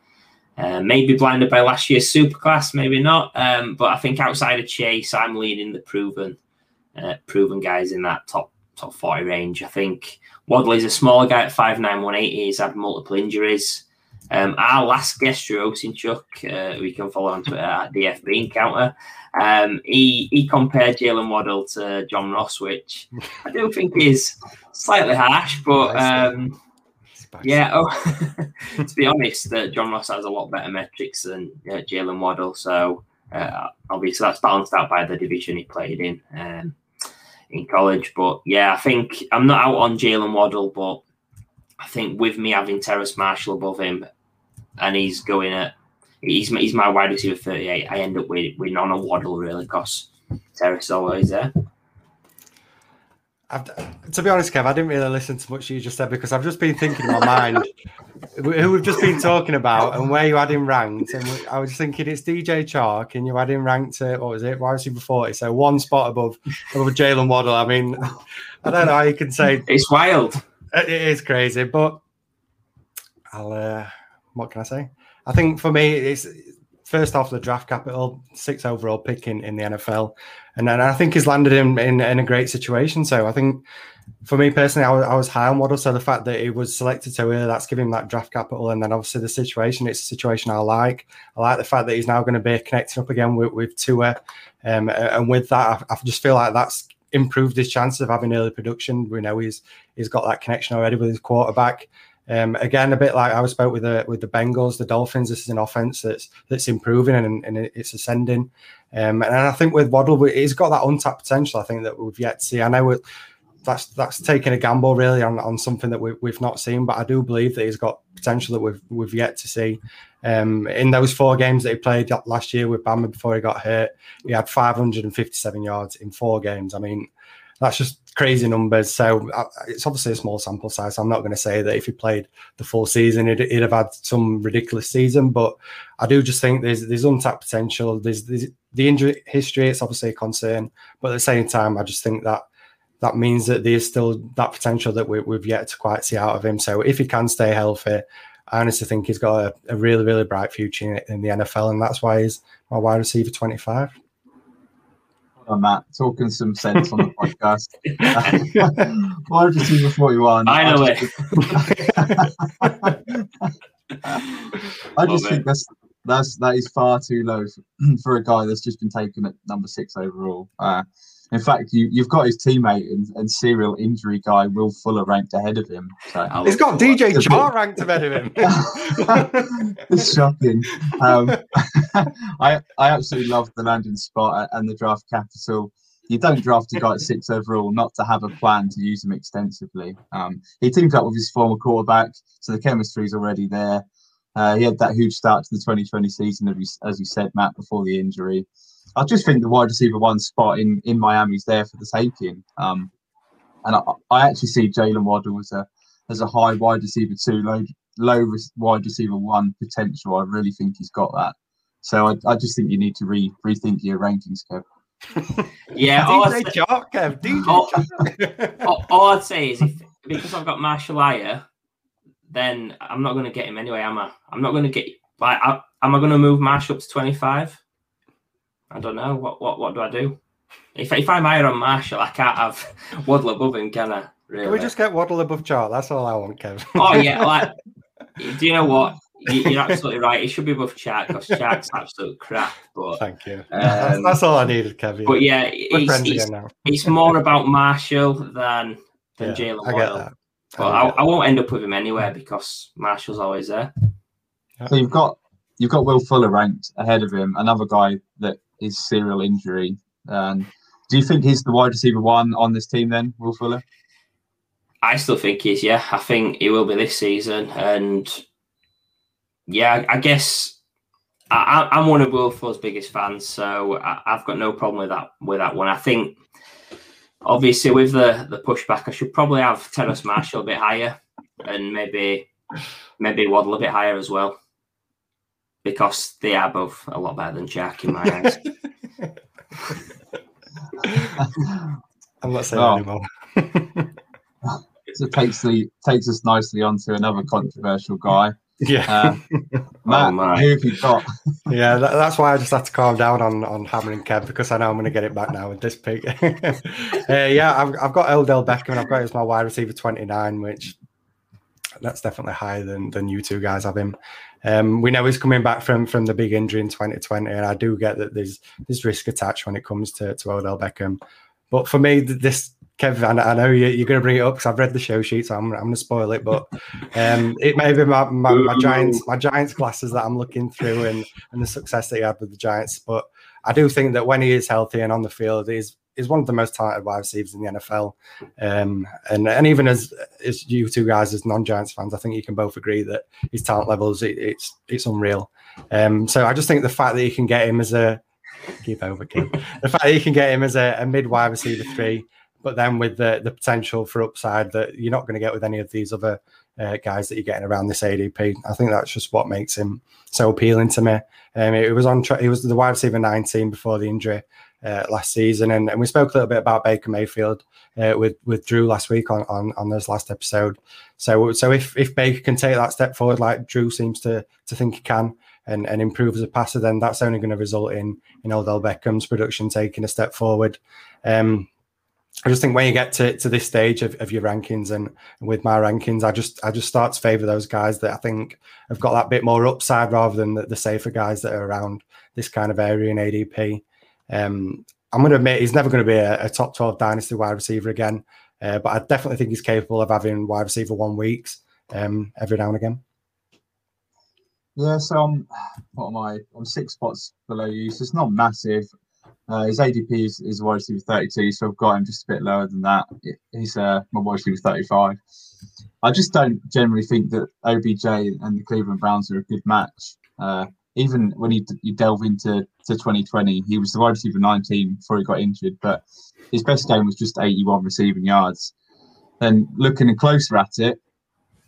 Uh, maybe blinded by last year's superclass, maybe not. Um, but I think outside of Chase, I'm leading the proven, uh, proven guys in that top top 40 range. I think Waddle's a smaller guy at 5'9", 180. He's had multiple injuries. Um, our last guest, Drew Osinchuk, uh, we can follow on Twitter at DFB Encounter. Um, he he compared Jalen Waddle to John Ross, which I do think is slightly harsh, but um, yeah. Oh, <laughs> to be honest, uh, John Ross has a lot better metrics than uh, Jalen Waddle, so uh, obviously that's balanced out by the division he played in um, in college. But yeah, I think I'm not out on Jalen Waddle, but I think with me having Terrace Marshall above him, and he's going at he's he's my wide receiver 38. I end up with with none of Waddle really because Terrace always there. I've, to be honest, Kev, I didn't really listen to much you just said because I've just been thinking in my mind who we've just been talking about and where you had him ranked. And I was thinking it's DJ Chark and you had him ranked to, what was it, wide receiver 40. So one spot above, above Jalen Waddle. I mean, I don't know how you can say it's wild. It is crazy, but I'll, uh, what can I say? I think for me, it's first off the draft capital, six overall pick in, in the NFL, and then I think he's landed in, in, in a great situation. So I think for me personally, I was, I was high on Waddle. So the fact that he was selected so early, that's giving him that draft capital, and then obviously the situation, it's a situation I like. I like the fact that he's now going to be connecting up again with, with Tua, um, and with that, I, I just feel like that's improved his chances of having early production. We know he's he's got that connection already with his quarterback. Um, again, a bit like I was spoke with the with the Bengals, the Dolphins. This is an offense that's that's improving and, and it's ascending. Um, and I think with Waddle, he's got that untapped potential. I think that we've yet to see. I know that's that's taking a gamble really on, on something that we, we've not seen, but I do believe that he's got potential that we've we've yet to see. Um, in those four games that he played last year with Bama before he got hurt, he had 557 yards in four games. I mean, that's just crazy numbers. So uh, it's obviously a small sample size. So I'm not going to say that if he played the full season, he'd, he'd, have had some ridiculous season. But I do just think there's there's untapped potential. There's, there's the injury history. It's obviously a concern, but at the same time, I just think that that means that there's still that potential that we, we've yet to quite see out of him. So if he can stay healthy, I honestly think he's got a, a really, really bright future in, in, the NFL, and that's why he's my wide receiver 25. On Matt, talking some sense on the podcast. wide receiver 41. I know I it. <laughs> I just think that's that's that is far too low for <clears throat> a guy that's just been taken at number six overall. Uh, in fact, you, you've got his teammate and, and, serial injury guy Will Fuller ranked ahead of him. So he's got DJ Chark ranked ahead of him. <laughs> it's shocking. Um, <laughs> I I absolutely love the landing spot and the draft capital. You don't draft a guy at six overall not to have a plan to use him extensively. Um, he teamed up with his former quarterback, so the chemistry is already there. Uh, he had that huge start to the 2020 season, as you, as you said, Matt, before the injury. I just think the wide receiver one spot in, in Miami is there for the taking. Um, and I, I, actually see Jalen Waddle as a as a high wide receiver two, low low wide receiver one potential. I really think he's got that. So I, I just think you need to re rethink your rankings, Kev. <laughs> yeah, <laughs> DJ Chark, Kev. DJ <laughs> all, all, all, I'd say is if because I've got Marshall Aya, then I'm not going to get him anyway, am I? I'm not going to get like. I, am I going to move Marshall up to 25? I don't know. What what what do I do? If if I'm higher on Marshall, I can't have Waddle above him, can I? Really? Can we just get Waddle above Chark? That's all I want, Kev. oh yeah, <laughs> like do you know what? You're absolutely right. It should be above Chark because Chark's absolute crap. But thank you. Um, that's, that's, all I needed, Kevin. But yeah, it's, it's, it's, more about Marshall than than yeah, Jalen Waddle. But I, I, won't end up with him anywhere because Marshall's always there. So you've got you've got Will Fuller ranked ahead of him, another guy that is serial injury. And do you think he's the wide receiver one on this team then, Will Fuller? I still think he's, yeah. I think he will be this season. And yeah, I guess I, am one of Will Fuller's biggest fans, so I, have got no problem with that with that one. I think obviously with the the pushback, I should probably have Terrace Marshall a bit higher and maybe maybe Waddle a bit higher as well because they are both a lot better than Jack in my eyes. <laughs> I'm not saying oh. anymore. <laughs> so it takes the takes us nicely onto another controversial guy. Yeah, uh, <laughs> Matt, oh who have you got? yeah, that, that's why I just had to calm down on on hammering Kev because I know I'm going to get it back now with this pick. uh, yeah, I've, I've got Odell Beckham. And I've got it as my wide receiver 29, which that's definitely higher than than you two guys have him. Um, we know he's coming back from from the big injury in 2020, and I do get that there's there's risk attached when it comes to to Odell Beckham. But for me, this Kevin, I know you, are going to bring it up because I've read the show sheet, so I'm, I'm going to spoil it. But um, <laughs> it may be my, my, my, Giants my Giants glasses that I'm looking through and and the success that he had with the Giants. But I do think that when he is healthy and on the field, he's is one of the most talented wide receivers in the NFL. Um, and and even as as you two guys as non-Giants fans, I think you can both agree that his talent levels it, it's it's unreal. Um, so I just think the fact that you can get him as a keep over kid, the fact that you can get him as a, a mid wide receiver three, but then with the the potential for upside that you're not going to get with any of these other uh, guys that you're getting around this ADP. I think that's just what makes him so appealing to me. Um, it, it was on. Tra- he was the wide receiver 19 before the injury uh, last season, and, and we spoke a little bit about Baker Mayfield uh, with with Drew last week on, on on this last episode. So so if if Baker can take that step forward, like Drew seems to to think he can, and and improve as a passer, then that's only going to result in in Odell Beckham's production taking a step forward. Um, I just think when you get to, to this stage of, of your rankings and, with my rankings, I just I just start to favour those guys that I think have got that bit more upside rather than the, the safer guys that are around this kind of area in ADP. Um, I'm going to admit he's never going to be a, a, top 12 dynasty wide receiver again, uh, but I definitely think he's capable of having wide receiver one weeks um, every now and again. Yeah, so I'm, what am I? I'm six spots below you, so it's not massive. Uh, his ADP is, is wide receiver 32, so I've got him just a bit lower than that. He's uh, my wide receiver 35. I just don't generally think that OBJ and the Cleveland Browns are a good match. Uh, even when you, you delve into to 2020, he was the wide receiver 19 before he got injured, but his best game was just 81 receiving yards. Then looking closer at it,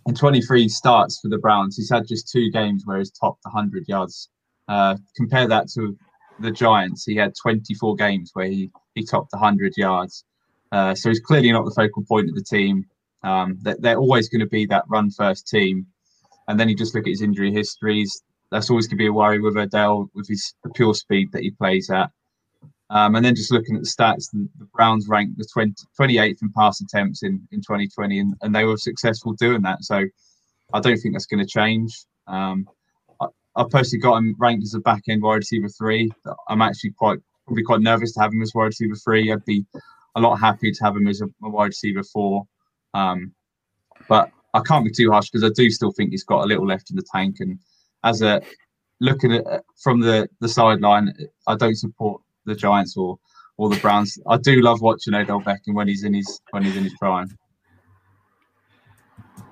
in 23 starts for the Browns, he's had just two games where he's topped 100 yards. Uh, compare that to the Giants, he had 24 games where he, he topped 100 yards. Uh, so he's clearly not the focal point of the team. Um, they're, they're always going to be that run first team. and then you just look at his injury histories. That's always going to be a worry with Odell with his the pure speed that he plays at. Um, and then just looking at the stats, the, the Browns ranked the 20, 28th in pass attempts in, in 2020, and, and they were successful doing that. So I don't think that's going to change. Um, I, I personally got him ranked as a back end wide receiver three. I'm actually quite probably quite nervous to have him as wide receiver three. I'd be a lot happy to have him as a, a wide receiver four. Um, but I can't be too harsh because I do still think he's got a little left in the tank. And as a looking at from the the sideline, I don't support the Giants or or the Browns. I do love watching Odell Beckham when he's in his when he's in his prime.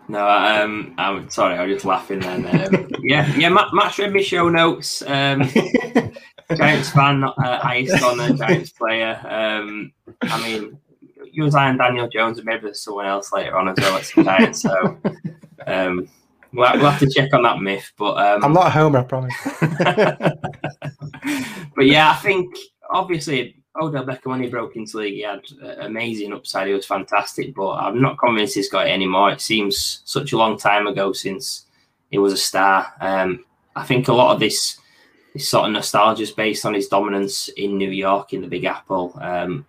No, um, I'm sorry, I was just laughing then. Um, <laughs> yeah, yeah, Matt, Matt's read me show notes. Um, <laughs> Giants fan, not uh, highest on a Giants player. Um, I mean, you was and Daniel Jones, and maybe there's someone else later on as well at some Giants. So um, we'll, have to check on that myth. But um, I'm not a homer, I promise. <laughs> <laughs> but yeah, I think obviously Odell Beckham when he broke into the league, he had amazing upside. He was fantastic, but I'm not convinced he's got it anymore. It seems such a long time ago since he was a star. Um, I think a lot of this this sort of nostalgia is based on his dominance in New York in the Big Apple. Um,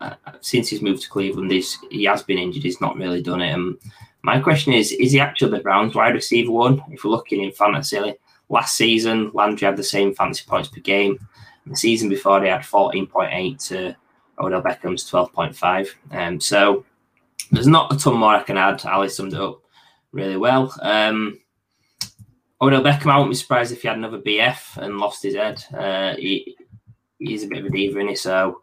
uh, since he's moved to Cleveland, he's, he has been injured. He's not really done it. And my question is: Is he actually the Browns' wide receiver one? If we're looking in fantasy, last season Landry had the same fantasy points per game. The season before, they had 14.8 to Odell Beckham's 12.5. Um, so there's not a ton more I can add. Ali summed it up really well. Um, Odell Beckham, I wouldn't be surprised if he had another BF and lost his head. Uh, he, he's a bit of a diva in it, so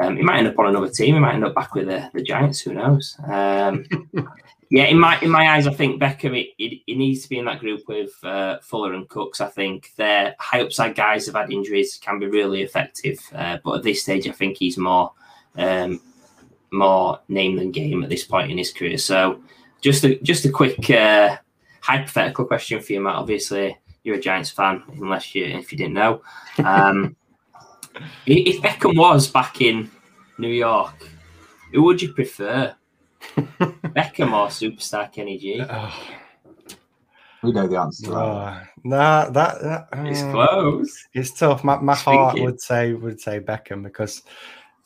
um, he might end up on another team. He might end up back with the, the Giants. Who knows? Um, <laughs> yeah, in my in my eyes, I think Beckham it, it, it needs to be in that group with uh, Fuller and Cooks. I think their high upside guys have had injuries can be really effective, uh, but at this stage, I think he's more um, more name than game at this point in his career. So, just a just a quick uh, hypothetical question for you, Matt. Obviously, you're a Giants fan, unless you if you didn't know. Um, <laughs> if Beckham was back in New York, who would you prefer? Beckham or superstar Kenny G? Oh. We know the answer. Oh, nah, that, that it's uh, close. It's tough. My, my heart would say would say Beckham because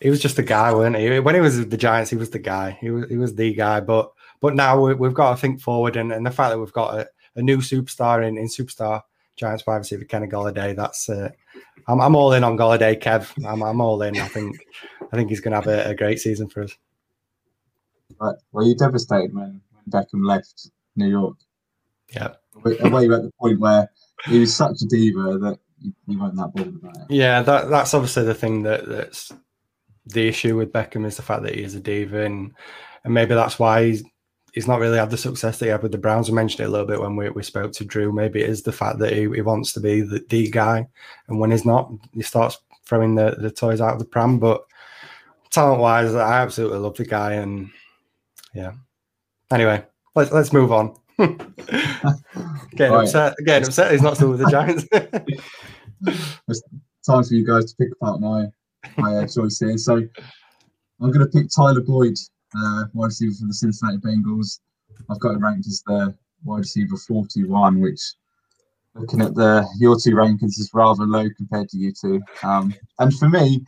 he was just a guy, weren't he? When he was with the Giants, he was the guy. He was he was the guy. But but now we, have got to think forward, and, and the fact that we've got a, a new superstar in, in superstar Giants wide receiver Kenny Golladay. That's uh, I'm, I'm all in on Golladay, Kev. I'm, I'm all in. I think I think he's going to have a, a great season for us. Right. Were you devastated when, when Beckham left New York? Yeah. Were you at the point where he was such a diva that you, weren't that bothered about it? Yeah, that, that's obviously the thing that, that's the issue with Beckham is the fact that he is a diva, and and maybe that's why he's he's not really had the success that he had with the Browns. We mentioned it a little bit when we, we spoke to Drew. Maybe it is the fact that he, he wants to be the, the guy, and when he's not, he starts throwing the, the toys out of the pram. But talent wise, I absolutely love the guy, and yeah. Anyway, let's let's move on. <laughs> getting right. upset, getting upset. He's not still with the <laughs> Giants. it's time for you guys to pick apart my my uh, choice here. So I'm going to pick Tyler Boyd, uh, wide receiver for the Cincinnati Bengals. I've got it ranked as the wide receiver 41, which looking at the your two rankings is rather low compared to you two. Um, and for me,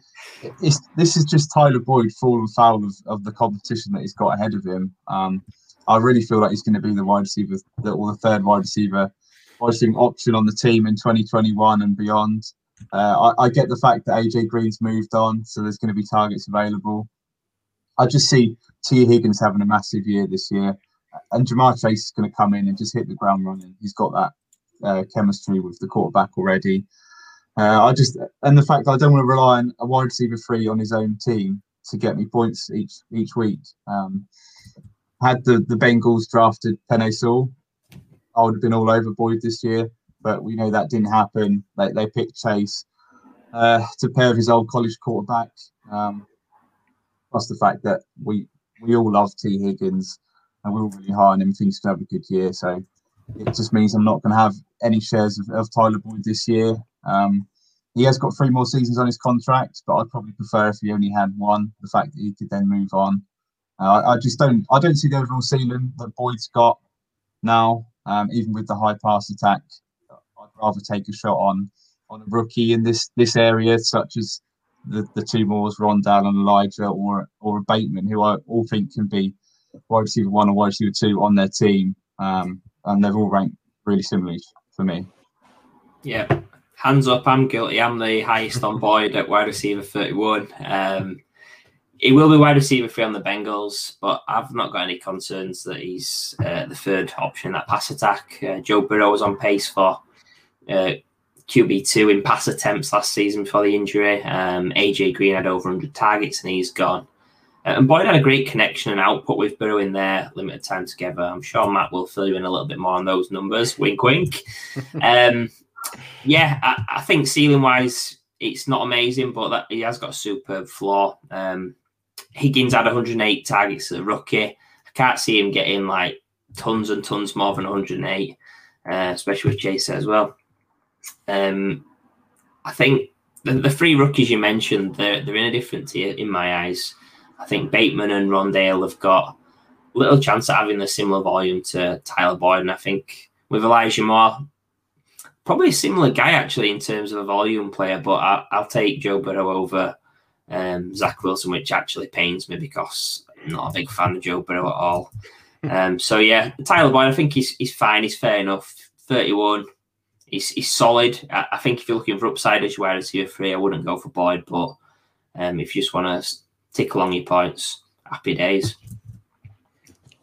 it's this is just Tyler Boyd falling foul of, of the competition that he's got ahead of him. Um, I really feel like he's going to be the wide receiver, the, or the third wide receiver, wide receiver option on the team in 2021 and beyond. Uh, I, I, get the fact that AJ Green's moved on, so there's going to be targets available. I just see Tee Higgins having a massive year this year, and Ja'Marr Chase is going to come in and just hit the ground running. He's got that uh, chemistry with the quarterback already. Uh, I just and the fact I don't want to rely on a wide receiver free on his own team to get me points each each week. Um, had the the Bengals drafted Penei Sewell, I would have been all over Boyd this year, but we know that didn't happen. They they picked Chase uh, to pair with his old college quarterback. Um, plus the fact that we we all love Tee Higgins and we're all really high on him. Think he's to have a good year. So it just means I'm not going to have any shares of, of Tyler Boyd this year. Um, he has got three more seasons on his contract, but I'd probably prefer if he only had one. The fact that he could then move on. Uh, I, just don't. I don't see the overall ceiling that Boyd's got now. Um, even with the high pass attack, I'd rather take a shot on on a rookie in this this area, such as the, the two Moors, Rondale and Elijah, or or a Bateman, who I all think can be wide receiver one or wide receiver two on their team, um, and they're all ranked really similarly for me. Yeah, hands up, I'm guilty. I'm the highest on Boyd at wide receiver 31. Um, he will be wide receiver three on the Bengals, but I've not got any concerns that he's uh, the third option in that pass attack. Uh, Joe Burrow was on pace for uh, QB2 in pass attempts last season before the injury. Um, AJ Green had over 100 targets and he's gone. Uh, and Boyd had a great connection and output with Burrow in their limited time together. I'm sure Matt will fill you in a little bit more on those numbers. Wink, wink. <laughs> um, yeah, I, I, think ceiling wise, it's not amazing, but that, he has got a superb floor. Um, Higgins had 108 targets as a rookie. I can't see him getting like tons and tons more than 108, uh, especially with Chase as well. Um, I think the, the three rookies you mentioned, they're, they're in a different tier in my eyes. I think Bateman and Rondale have got little chance of having a similar volume to Tyler Boyd. And I think with Elijah Moore, probably a similar guy actually in terms of a volume player, but I, will take Joe Burrow over um, Zach Wilson, which actually pains me because I'm not a big fan of Joe Burrow at all. Um, so yeah, Tyler Boyd, I think he's he's fine. He's fair enough. 31. He's, he's solid. I, I think if you're looking for upside as you wide receiver three, I wouldn't go for Boyd. But um, if you just want to tick along your points, happy days.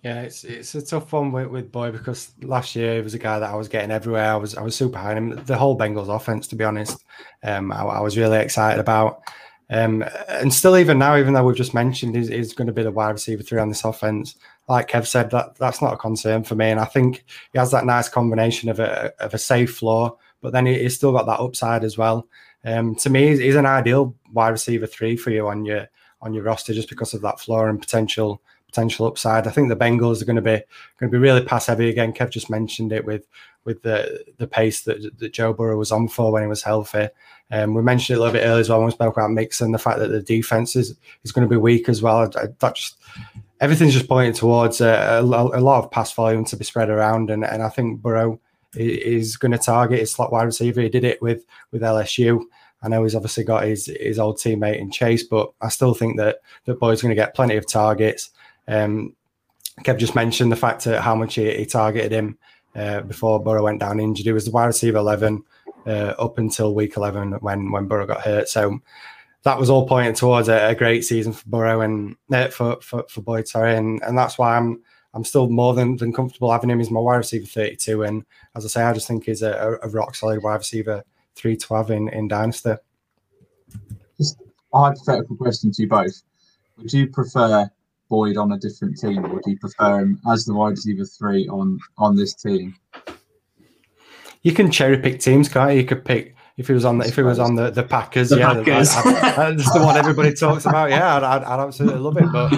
Yeah, it's it's a tough one with, with Boyd because last year he was a guy that I was getting everywhere. I was I was super high on him. The whole Bengals offense, to be honest, um, I, I was really excited about. Um, and still, even now, even though we've just mentioned he's, he's going to be the wide receiver three on this offense, like Kev said, that that's not a concern for me. And I think he has that nice combination of a of a safe floor, but then he's still got that upside as well. Um, to me, he's, he's an ideal wide receiver three for you on your on your roster just because of that floor and potential potential upside. I think the Bengals are going to be going to be really pass heavy again. Kev just mentioned it with with the the pace that, that Joe Burrow was on for when he was healthy. Um, we mentioned it a little bit earlier as well when we spoke about Mixon, the fact that the defense is, is going to be weak as well. That just everything's just pointing towards a, a, a, lot of pass volume to be spread around, and, and I think Burrow is going to target his slot wide receiver. He did it with with LSU. I know he's obviously got his his old teammate in Chase, but I still think that that Boyd's going to get plenty of targets. Um, Kev just mentioned the fact that how much he, he targeted him uh, before Burrow went down injured. He was the wide receiver 11 uh, up until week 11 when, when Burrow got hurt. So that was all pointing towards a, a great season for Burrow and uh, for, for, for Boyd, sorry. And, and that's why I'm I'm still more than, than comfortable having him He's my wide receiver 32. And as I say, I just think he's a, a rock solid wide receiver three to have in, in Dynasty. Just a hypothetical question to you both. Would you prefer Boyd on a different team, or do you prefer him as the wide receiver three on on this team? You can cherry pick teams, can't you? You could pick if he was on the, if he was on the, the Packers, the yeah, Packers. <laughs> that's the one everybody talks about. Yeah, I'd, I'd, I'd, absolutely love it. But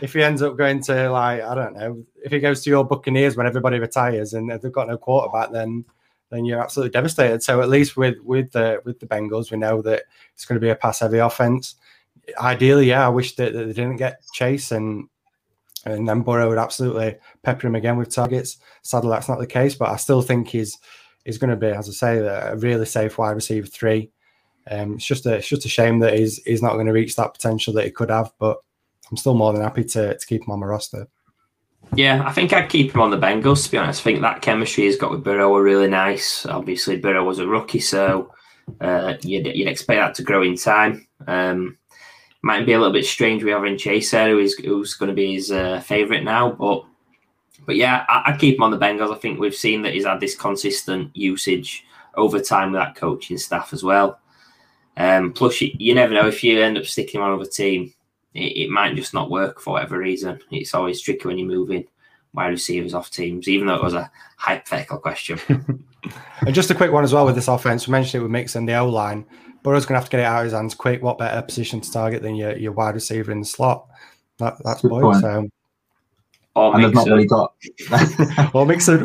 if he ends up going to like I don't know, if he goes to your Buccaneers when everybody retires and they've got no quarterback, then then you're absolutely devastated. So at least with with the with the Bengals, we know that it's going to be a pass heavy offense ideally, yeah, I wish that, that, they didn't get Chase and and then Burrow would absolutely pepper him again with targets. Sadly, that's not the case, but I still think he's he's going to be, as I say, a really safe wide receiver three. Um, it's just a it's just a shame that he's he's not going to reach that potential that he could have, but I'm still more than happy to to keep him on my roster. Yeah, I think I'd keep him on the Bengals. To be honest, I think that chemistry he's got with Burrow are really nice. Obviously, Burrow was a rookie, so uh, you'd, you'd expect that to grow in time. Um, might be a little bit strange we having Chase there, who's who's going to be his uh, favourite now. But but yeah, I, I, keep him on the Bengals. I think we've seen that he's had this consistent usage over time with that coaching staff as well. Um, plus, you, you, never know if you end up sticking him on another team, it, it, might just not work for whatever reason. It's always tricky when you're moving wide receivers off teams, even though it was a hypothetical question. <laughs> and just a quick one as well with this offense. We mentioned it with Mixon the O line. Burrow's going to have to get it out of his hands quick. What better position to target than your, your wide receiver in the slot? That, that's Good Boyd. Point. So. Or and they've not really got. <laughs> <laughs> or Mixon.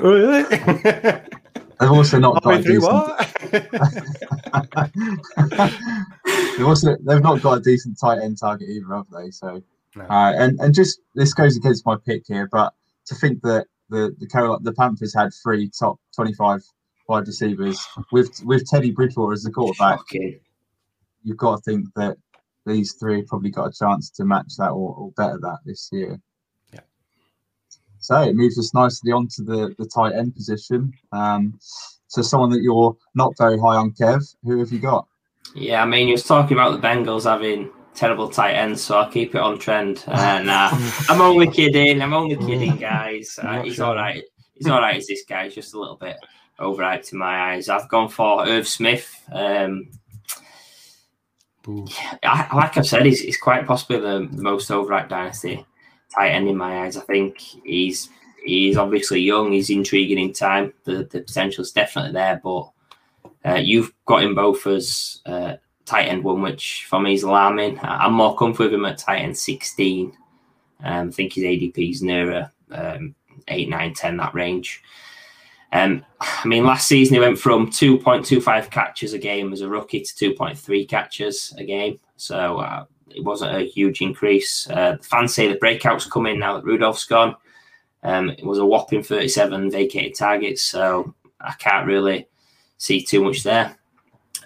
They've also not got. A decent... <laughs> they've also they've not got a decent tight end target either, have they? So, no. uh, and and just this goes against my pick here, but to think that the the Carol the Panthers had three top twenty five wide receivers with with Teddy Bridgewater as the quarterback. Okay. You've got to think that these three probably got a chance to match that or, or better that this year. Yeah. So it moves us nicely onto the the tight end position. Um, so someone that you're not very high on, Kev. Who have you got? Yeah, I mean, you was talking about the Bengals having terrible tight ends, so I'll keep it on trend. And uh, <laughs> I'm only kidding. I'm only kidding, <laughs> guys. Uh, he's all right. He's all right. Is this guy? He's just a little bit overhyped in my eyes. I've gone for Irv Smith. Um, I, like I've said, he's, he's quite possibly the, the most overhyped dynasty tight end in my eyes. I think he's he's obviously young. He's intriguing in time. The the potential is definitely there, but uh, you've got him both as uh, tight end one, which for me is alarming. I'm more comfortable with him at tight end 16. Um, I think his ADP is nearer um, 8, 9, 10, that range. Um, I mean, last season he went from 2.25 catches a game as a rookie to 2.3 catches a game. So uh, it wasn't a huge increase. Uh, fans say the breakout's coming now that Rudolph's gone. Um, it was a whopping 37 vacated targets. So I can't really see too much there.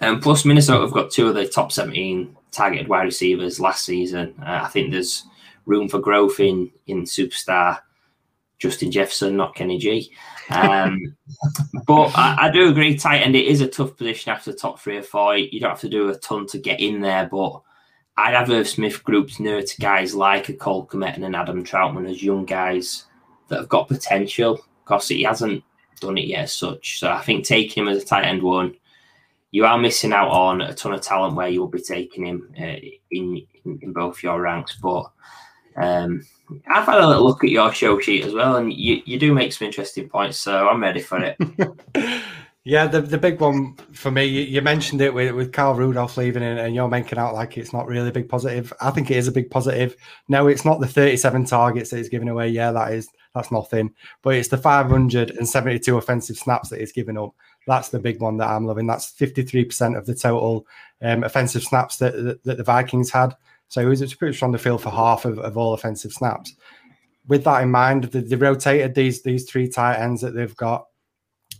Um, plus, Minnesota have got two of the top 17 targeted wide receivers last season. Uh, I think there's room for growth in in superstar Justin Jefferson, not Kenny G. Um, <laughs> but I, I, do agree, tight end, it is a tough position after the top three or four. You don't have to do a ton to get in there, but I'd have Irv Smith groups near to guys like a Cole Kmet and an Adam Trautman as young guys that have got potential because he hasn't done it yet as such. So I think taking him as a tight end one, you are missing out on a ton of talent where you will be taking him uh, in, in, in both your ranks. But um, I've had a little look at your show sheet as well, and you, you do make some interesting points. So I'm ready for it. <laughs> yeah, the the big one for me, you, mentioned it with with Kyle Rudolph leaving, and, and, you're making out like it's not really a big positive. I think it is a big positive. No, it's not the 37 targets that he's giving away. Yeah, that is that's nothing. But it's the 572 offensive snaps that he's giving up. That's the big one that I'm loving. That's 53% of the total um, offensive snaps that, that, that, the Vikings had. So he was pretty much on the field for half of, of all offensive snaps. With that in mind, they, they rotated these these three tight ends that they've got.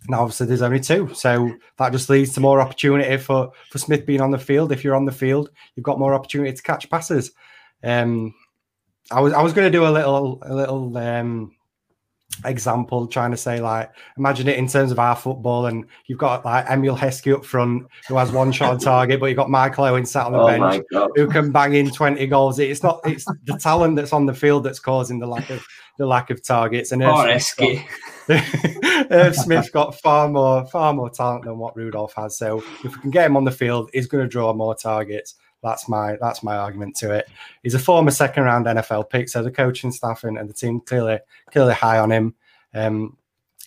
Now, obviously, there's only two, so that just leads to more opportunity for for Smith being on the field. If you're on the field, you've got more opportunity to catch passes. Um, I was I was going to do a little a little um, example trying to say like imagine it in terms of our football and you've got like Emile Heskey up front who has one shot on target but you've got Michael Owen sat on the oh bench who can bang in 20 goals. It's not it's the talent that's on the field that's causing the lack of the lack of targets and Irv Smith, <laughs> Irv Smith got far more far more talent than what Rudolph has. So if we can get him on the field he's going to draw more targets that's my that's my argument to it. He's a former second round NFL pick, so the coaching staff and, and the team clearly clearly high on him. Um,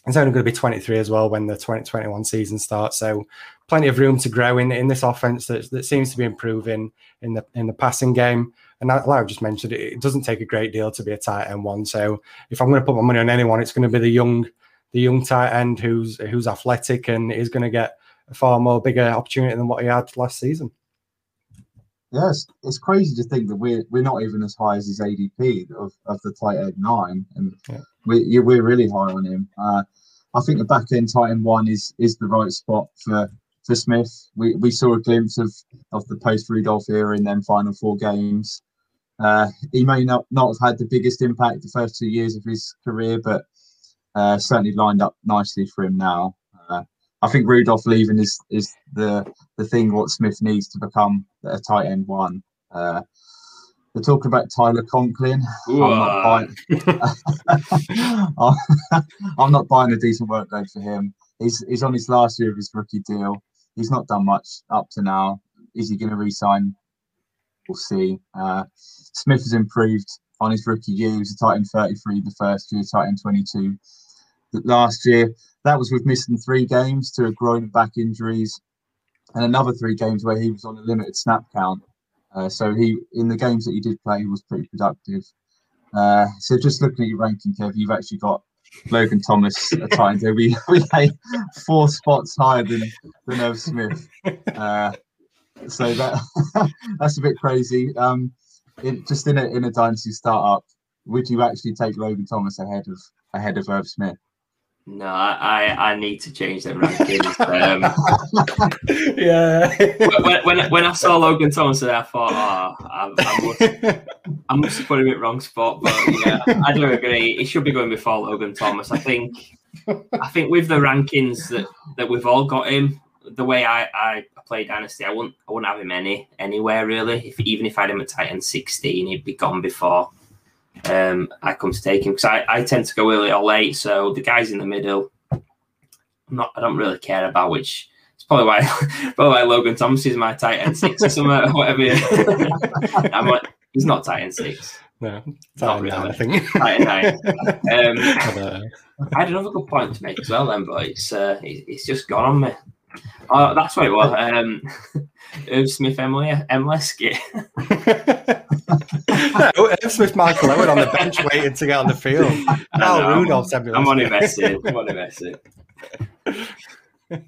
he's only going to be 23 as well when the 2021 season starts, so plenty of room to grow in in this offense that, that seems to be improving in the in the passing game. And like I just mentioned, it, it doesn't take a great deal to be a tight end one. So if I'm going to put my money on anyone, it's going to be the young the young tight end who's who's athletic and is going to get a far more bigger opportunity than what he had last season. Yes, it's crazy to think that we're we're not even as high as his ADP of, of the tight end nine, and yeah. we we're really high on him. Uh, I think the back end tight end one is is the right spot for for Smith. We we saw a glimpse of of the post Rudolph era in them final four games. Uh, he may not not have had the biggest impact the first two years of his career, but uh, certainly lined up nicely for him now. I think Rudolph leaving is is the the thing what Smith needs to become a tight end one. Uh, they're talking about Tyler Conklin. I'm not, buying, <laughs> I'm not buying a decent workload for him. He's he's on his last year of his rookie deal. He's not done much up to now. Is he going to resign? We'll see. Uh, Smith has improved on his rookie year. He was a tight end 33 the first year, tight end 22 last year. That was with missing three games to a groin back injuries, and another three games where he was on a limited snap count. Uh, so he, in the games that he did play, he was pretty productive. Uh, so just looking at your ranking, Kev, you've actually got Logan Thomas at times. We <laughs> we lay four spots higher than than Irv Smith. Uh, so that <laughs> that's a bit crazy. Um, in, just in a in a dynasty startup, would you actually take Logan Thomas ahead of ahead of Irv Smith? No, I, I need to change them rankings. Um, <laughs> yeah. when, when, when I saw Logan Thomas, I thought, oh, I, I, must, I must have put him in the wrong spot. But yeah, I do agree. He should be going before Logan Thomas. I think. I think with the rankings that, that we've all got him, the way I, I play Dynasty, I wouldn't I wouldn't have him any anywhere really. If even if I had him at tight end sixteen, he'd be gone before um, I come to take him because I, I tend to go early or late. So the guys in the middle, I'm not I don't really care about which. It's probably why <laughs> probably why Logan Thomas is my tight end six or something, whatever. <laughs> I'm like, he's not tight end six. No, not really. I think. Tight end nine. <laughs> Um, I, I had another good point to make as well, then, but it's uh, it's just gone on me. Oh, that's what it was. Um, Irv Smith, Emily, Emleski. no, <laughs> <laughs> Irv Smith, Michael Owen on the bench waiting to get on the field. No, Rudolph's I'm on invested. I'm on invested.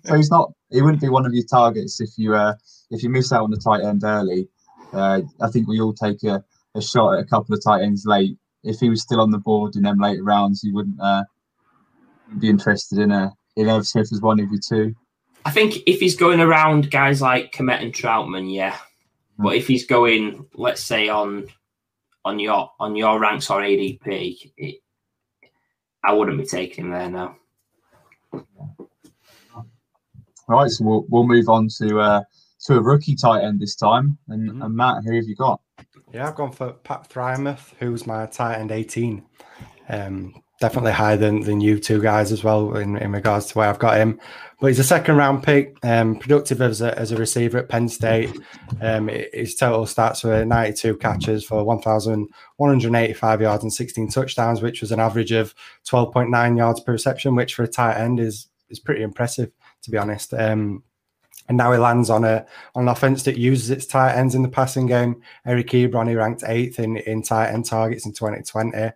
So he's not. He wouldn't be one of your targets if you uh, if you miss out on the tight end early. Uh, I think we all take a, a shot at a couple of tight ends late. If he was still on the board in them later rounds, you wouldn't uh, be interested in a in Irv Smith as one of your two. I think if he's going around guys like Kmet and Trautman, yeah. Mm. But if he's going, let's say on on your on your ranks or ADP, it, I wouldn't be taking him there now. All right, so we'll we'll move on to uh, to a rookie tight end this time. And, mm-hmm. and Matt, who have you got? Yeah, I've gone for Pat Freiermuth, who's my tight end 18. Um, definitely higher than, than you two guys as well in, in regards to where I've got him. But he's a second round pick, um, productive as a, as a receiver at Penn State. Um, his total stats were 92 catches for 1,185 yards and 16 touchdowns, which was an average of 12.9 yards per reception, which for a tight end is is pretty impressive, to be honest. Um, and now he lands on a on an offense that uses its tight ends in the passing game. Eric Ebron, he ranked eighth in, in tight end targets in 2020.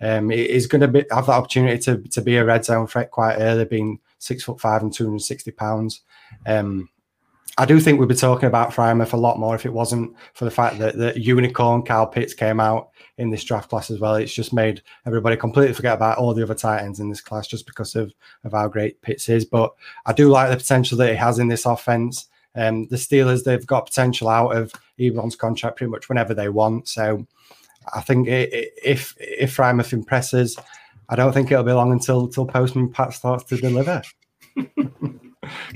Um, he's going to have that opportunity to, to be a red zone threat quite early, being six foot five and 260 pounds. Um, I do think we'd be talking about Freiermuth a lot more if it wasn't for the fact that the unicorn Kyle Pitts came out in this draft class as well. It's just made everybody completely forget about all the other tight ends in this class just because of, of how great Pitts is. But I do like the potential that he has in this offense. Um, the Steelers, they've got potential out of Ebron's contract pretty much whenever they want. So I think if if Freiermuth impresses, I don't think it'll be long until until Postman Pat starts to deliver. <laughs>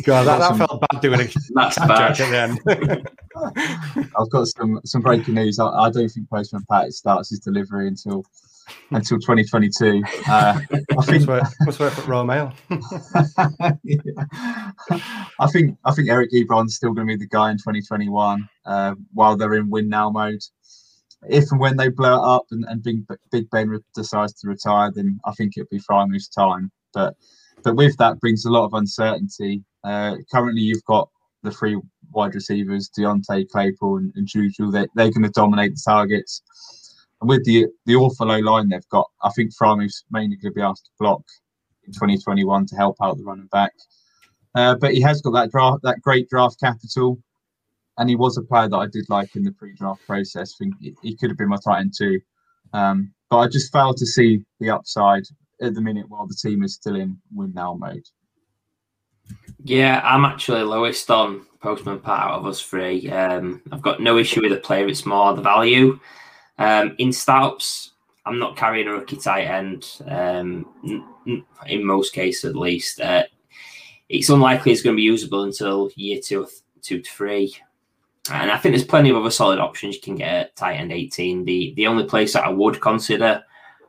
God, that, that felt bad doing it. <laughs> That's bad. At the end. <laughs> I've got some some breaking news. I, I don't think Postman Pat starts his delivery until until 2022. Uh, I think what's work at Royal Mail. yeah. I think I think Eric Ebron's still going to be the guy in 2021 uh, while they're in win now mode if and when they blow it up and, and Big, Big Ben decides to retire, then I think it'll be Freiermuth's time. But but with that brings a lot of uncertainty. Uh, currently, you've got the three wide receivers, Diontae, Claypool, and, and Juju. They, they're going to dominate the targets. And with the the awful low line they've got, I think Freiermuth's mainly going to be asked to block in 2021 to help out the running back. Uh, but he has got that draft, that great draft capital and he was a player that I did like in the pre-draft process. I think he could have been my tight end too, um, but I just failed to see the upside at the minute while the team is still in win now mode. Yeah, I'm actually lowest on Postman Pat out of us three. Um, I've got no issue with the player; it's more the value. Um, in startups, I'm not carrying a rookie tight end. Um, in most cases, at least, uh, it's unlikely it's going to be usable until year two, two to three. And I think there's plenty of other solid options you can get at tight end 18. The the only place that I would consider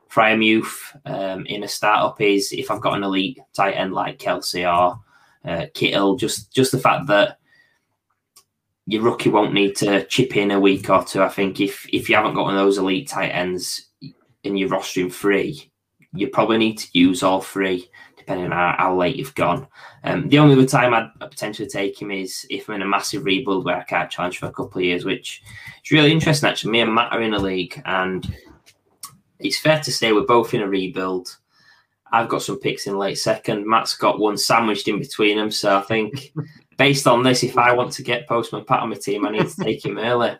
Freiermuth um, in a startup is if I've got an elite tight end like Kelce or uh, Kittle. Just just the fact that your rookie won't need to chip in a week or two. I think if if you haven't got one of those elite tight ends in your rostering three, you probably need to use all three depending on how, how late you've gone. Um, the only other time I'd, potentially take him is if I'm in a massive rebuild where I can't challenge for a couple of years, which is really interesting. Actually, me and Matt are in a league, and it's fair to say we're both in a rebuild. I've got some picks in late second. Matt's got one sandwiched in between them. So I think <laughs> based on this, if I want to get Postman Pat on my team, I need to take him early.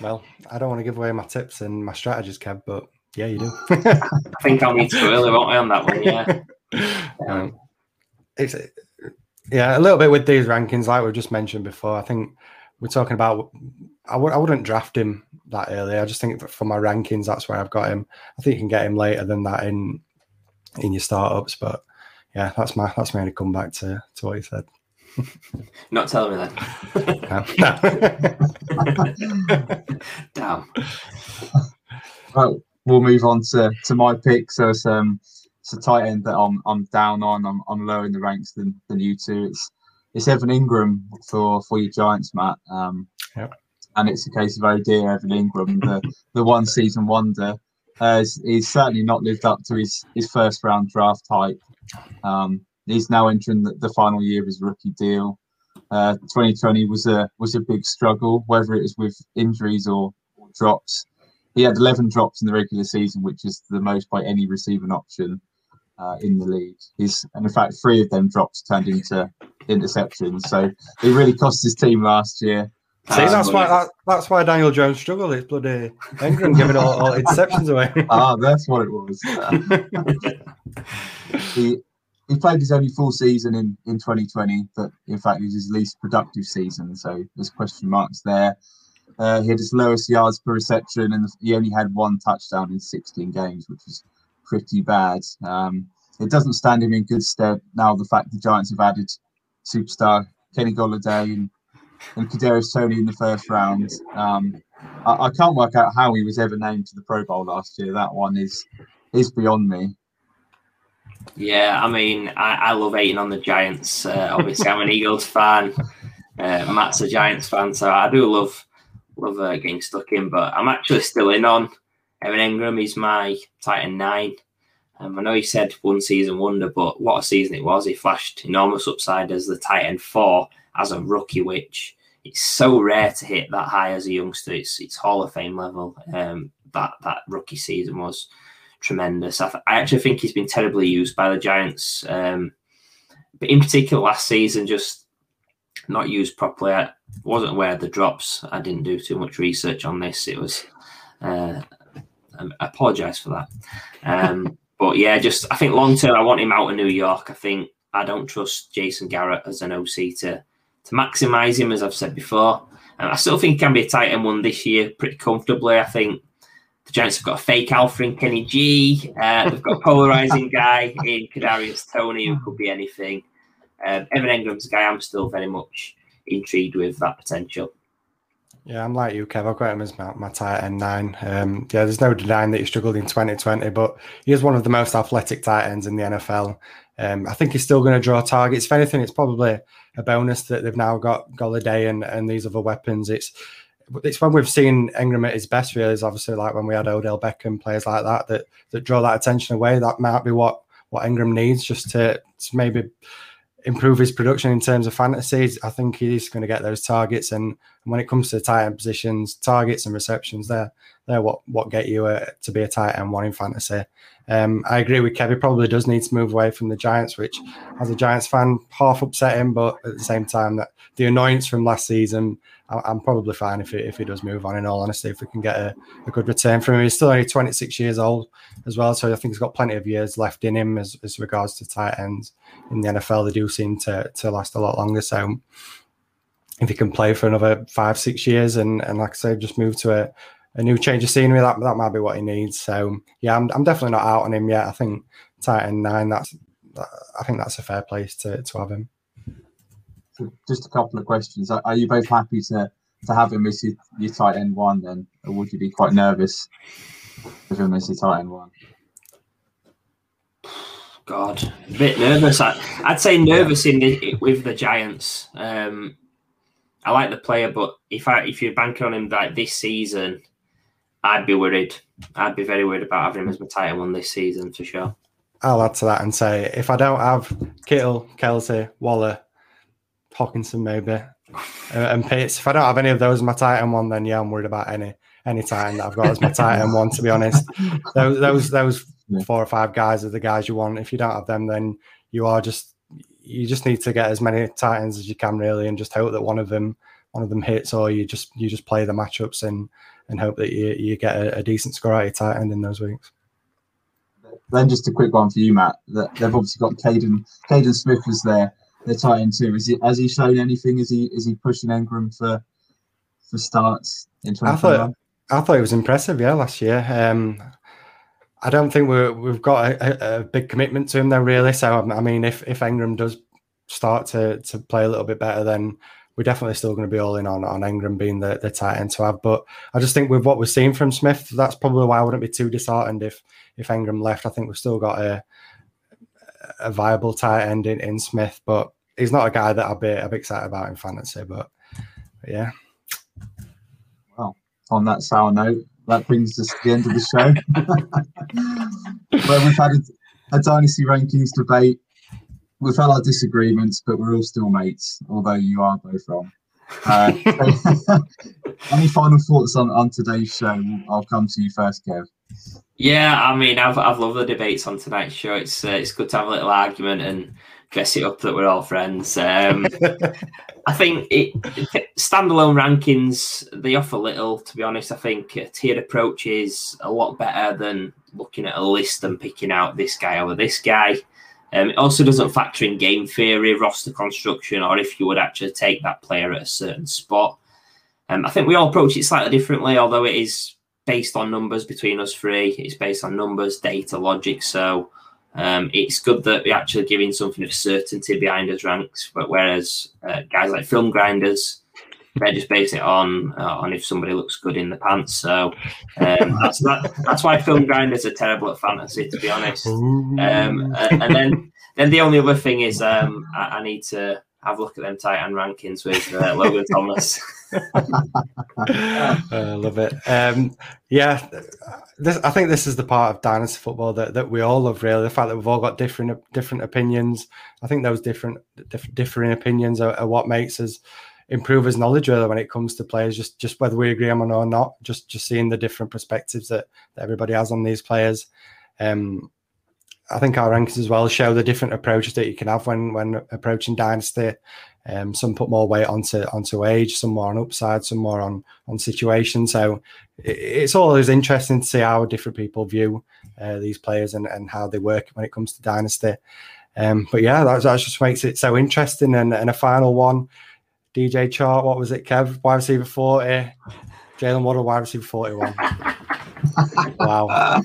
Well, I don't want to give away my tips and my strategies, Kev, but Yeah, you do. <laughs> I think I'll need to go early, won't I, on that one? Yeah. <laughs> Um, it's yeah, a little bit with these rankings, like we just mentioned before. I think we're talking about. I w- I wouldn't draft him that early. I just think for my rankings, that's where I've got him. I think you can get him later than that in in your startups, but yeah, that's my that's my only comeback to to what you said. <laughs> Not telling me No, that. Damn. Right, we'll move on to, to my pick. So it's um it's a tight end that I'm I'm down on. I'm I'm lower in the ranks than, than you two. It's it's Evan Engram for for your Giants, Matt. Um, Yep. and it's a case of oh dear, Evan Engram, the the one season wonder. Uh, he's, he's certainly not lived up to his his first round draft hype. Um, he's now entering the, the final year of his rookie deal. Uh, 2020 was a was a big struggle, whether it was with injuries or, or drops. He had 11 drops in the regular season, which is the most by any receiving option uh, in the league. He's and in fact three of them drops turned into interceptions. So it really cost his team last year. See, Um, that's why that, that's why Daniel Jones struggled. It's bloody Engram giving all, all interceptions away. <laughs> ah, that's what it was. Uh, <laughs> he he played his only full season in, in 2020, but in fact, it was his least productive season. So there's question marks there. Uh, he had his lowest yards per reception, and he only had one touchdown in 16 games, which is pretty bad. Um, it doesn't stand him in good stead now. The fact the Giants have added superstar Kenny Golladay and, and Kadarius Toney in the first round. Um, I, I can't work out how he was ever named to the Pro Bowl last year. That one is is beyond me. Yeah, I mean, I, I love hating on the Giants. Uh, obviously, I'm an Eagles fan. Uh, Matt's a Giants fan, so I do love love uh, getting stuck in. But I'm actually still in on Evan Engram. He's my tight end nine. Um, I know he said one season wonder, but what a season it was! He flashed enormous upside as the tight end four as a rookie, which it's so rare to hit that high as a youngster. It's it's Hall of Fame level. Um, that that rookie season was tremendous. I, th- I actually think he's been terribly used by the Giants, um, but in particular last season, just not used properly. I wasn't aware of the drops. I didn't do too much research on this. It was. Uh, I apologize for that. Um, <laughs> but yeah, just I think long term, I want him out of New York. I think I don't trust Jason Garrett as an OC to to maximise him, as I've said before. And I still think he can be a tight end one this year pretty comfortably. I think the Giants have got a fake alpha in Kenny G. Uh, they've got a polarizing guy in Kadarius Toney who could be anything. Um, Evan Engram's a guy I'm still very much intrigued with that potential. Yeah, I'm like you, Kev. I've got him as my, my tight end nine. Um, yeah, there's no denying that he struggled in 2020, but he is one of the most athletic tight ends in the NFL. Um, I think he's still going to draw targets. If anything, it's probably a bonus that they've now got Golladay and, and these other weapons. It's it's when we've seen Engram at his best, really, is obviously like when we had Odell Beckham, players like that, that that draw that attention away. That might be what what Engram needs just to, to maybe improve his production in terms of fantasies. I think he's going to get those targets, and, when it comes to tight end positions, targets and receptions, they're they're what what get you a, to be a tight end one in fantasy. Um, I agree with Kevin. Probably does need to move away from the Giants, which, as a Giants fan, half upset him. But at the same time, that the annoyance from last season, I, I'm probably fine if he, if he does move on. In all honesty, if we can get a, a good return from him, he's still only 26 years old as well, so I think he's got plenty of years left in him as, as regards to tight ends in the NFL. They do seem to to last a lot longer. So if he can play for another five six years and and like I say, just move to a a new change of scenery. That that might be what he needs. So yeah, I'm, I'm definitely not out on him yet. I think tight end nine. That's I think that's a fair place to to have him. So just a couple of questions. Are, you both happy to to have him as your, your tight end one then, or would you be quite nervous with him as your tight end one? God, a bit nervous. I, I'd say nervous in the, with the Giants. Um, I like the player, but if I if you're banking on him like this season, I'd be worried. I'd be very worried about having him as my tight end one this season for sure. I'll add to that and say if I don't have Kittle, Kelce, Waller, Hockenson, maybe, uh, and Pitts, if I don't have any of those as my tight end one, then yeah, I'm worried about any any tight end that I've got as my tight end one. To be honest, <laughs> those those those Yeah. four or five guys are the guys you want. If you don't have them, then you are just you just need to get as many tight ends as you can really, and just hope that one of them one of them hits, or you just you just play the matchups and and hope that you, you get a, a decent score out of tight end in those weeks. Then just a quick one for you, Matt. That they've obviously got Kaden Kaden Smith was there. They're tight end too. Is he has he shown anything? Is he is he pushing Engram for for starts in I 2021? thought I thought it was impressive, yeah, last year. Um, I don't think we're, we've got a, a, big commitment to him though, really. So I mean, if if Engram does start to to play a little bit better, then we're definitely still going to be all in on on Engram being the, the tight end to have. But I just think with what we're seeing from Smith, that's probably why I wouldn't be too disheartened if if Engram left. I think we've still got a a viable tight end in, in Smith, but he's not a guy that I'd be, I'd be excited about in fantasy. But, but yeah, Well, on that sour note, that brings us to the end of the show. <laughs> Where we've had a, a dynasty rankings debate. We've had our disagreements, but we're all still mates, although you are both wrong. Uh, so- <laughs> any final thoughts on, on today's show? I'll come to you first, Kev. Yeah, I mean, I've I've loved the debates on tonight's show. It's uh, it's good to have a little argument and dress it up that we're all friends. Um, <laughs> I think it, standalone rankings they offer little. To be honest, I think a tiered approach is a lot better than looking at a list and picking out this guy over this guy. Um, it also doesn't factor in game theory, roster construction, or if you would actually take that player at a certain spot. Um, I think we all approach it slightly differently, although it is based on numbers between us three. It's based on numbers, data, logic. So um, it's good that we're actually giving something of certainty behind us ranks. But whereas uh, guys like film grinders, they just base it on uh, on if somebody looks good in the pants. So um, <laughs> that's that, that's why film grinders are terrible at fantasy, to be honest. Um, and, and then then the only other thing is um, I, I need to have a look at them tight end rankings with uh, Logan Thomas. <laughs> <laughs> I love it. Um, yeah, this, I think this is the part of dynasty football that, that we all love. Really, the fact that we've all got different different opinions. I think those different diff, differing opinions are, are what makes us improve as knowledge really when it comes to players. Just just whether we agree on them or not. Just just seeing the different perspectives that, that everybody has on these players. Um, I think our rankings as well show the different approaches that you can have when when approaching dynasty. Um, some put more weight onto onto age, some more on upside, some more on on situation. So it, it's always interesting to see how different people view uh, these players and, and how they work when it comes to dynasty. Um, but yeah, that, that just makes it so interesting. And, and a final one, DJ Chark, what was it, Kev? Wide receiver 40, Jaylen Waddle, wide receiver 41. <laughs> wow.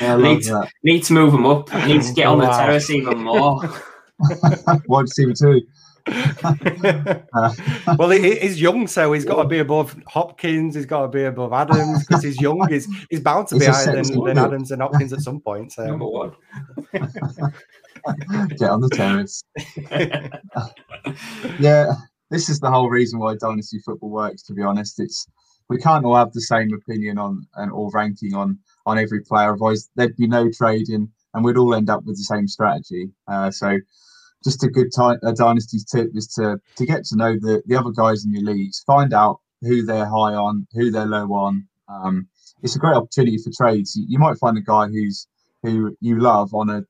Yeah, need, to, need to move them up. Need to get on the terrace even more. <laughs> wide receiver 2. <laughs> well, he, he's young, so he's got to be above Hopkins. He's got to be above Adams because he's young. He's, he's bound to be higher than, than. Adams and Hopkins at some point. So Number one. <laughs> get on the terrace. yeah, this is the whole reason why dynasty football works. To be honest, it's we can't all have the same opinion on and all ranking on on every player. Otherwise, there'd be no trading, and we'd all end up with the same strategy. Uh, so, just a good time a dynasty tip is to to get to know the the other guys in your leagues, find out who they're high on, who they're low on. Um, it's a great opportunity for trades. You, you might find a guy who's who you love on a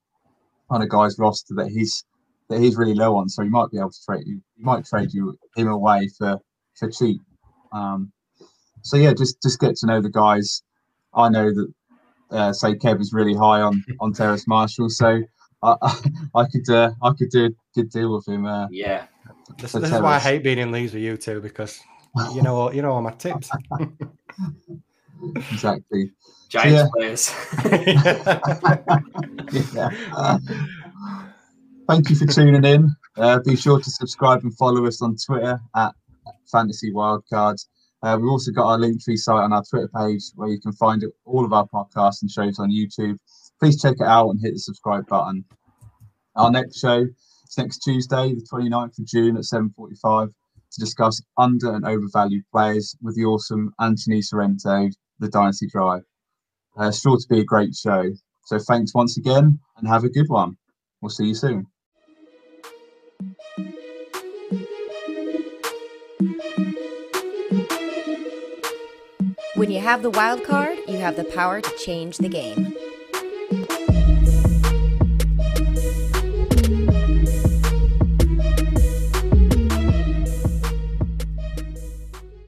on a guy's roster that he's that he's really low on, so you might be able to trade you. He might trade you him away for for cheap. Um, so yeah, just just get to know the guys. I know that uh, say Kev is really high on on Terrace Marshall, so I I could uh, I could do a good deal with him. Uh, Yeah. this, this is why I hate being in leagues with you two because you know all- you know all my tips. <laughs> exactly. Giants Yeah. players. <laughs> <laughs> yeah. Uh, thank you for tuning in. Uh, be sure to subscribe and follow us on Twitter at Fantasy Wildcards. Uh, we've also got our Linktree site on our Twitter page where you can find all of our podcasts and shows on YouTube. Please check it out and hit the subscribe button. Our next show is next Tuesday, the 29th of June at 7.45 to discuss under and overvalued players with the awesome Anthony Sorrento, the Dynasty Drive. Uh, sure to be a great show. So thanks once again and have a good one. We'll see you soon. When you have the wild card, you have the power to change the game.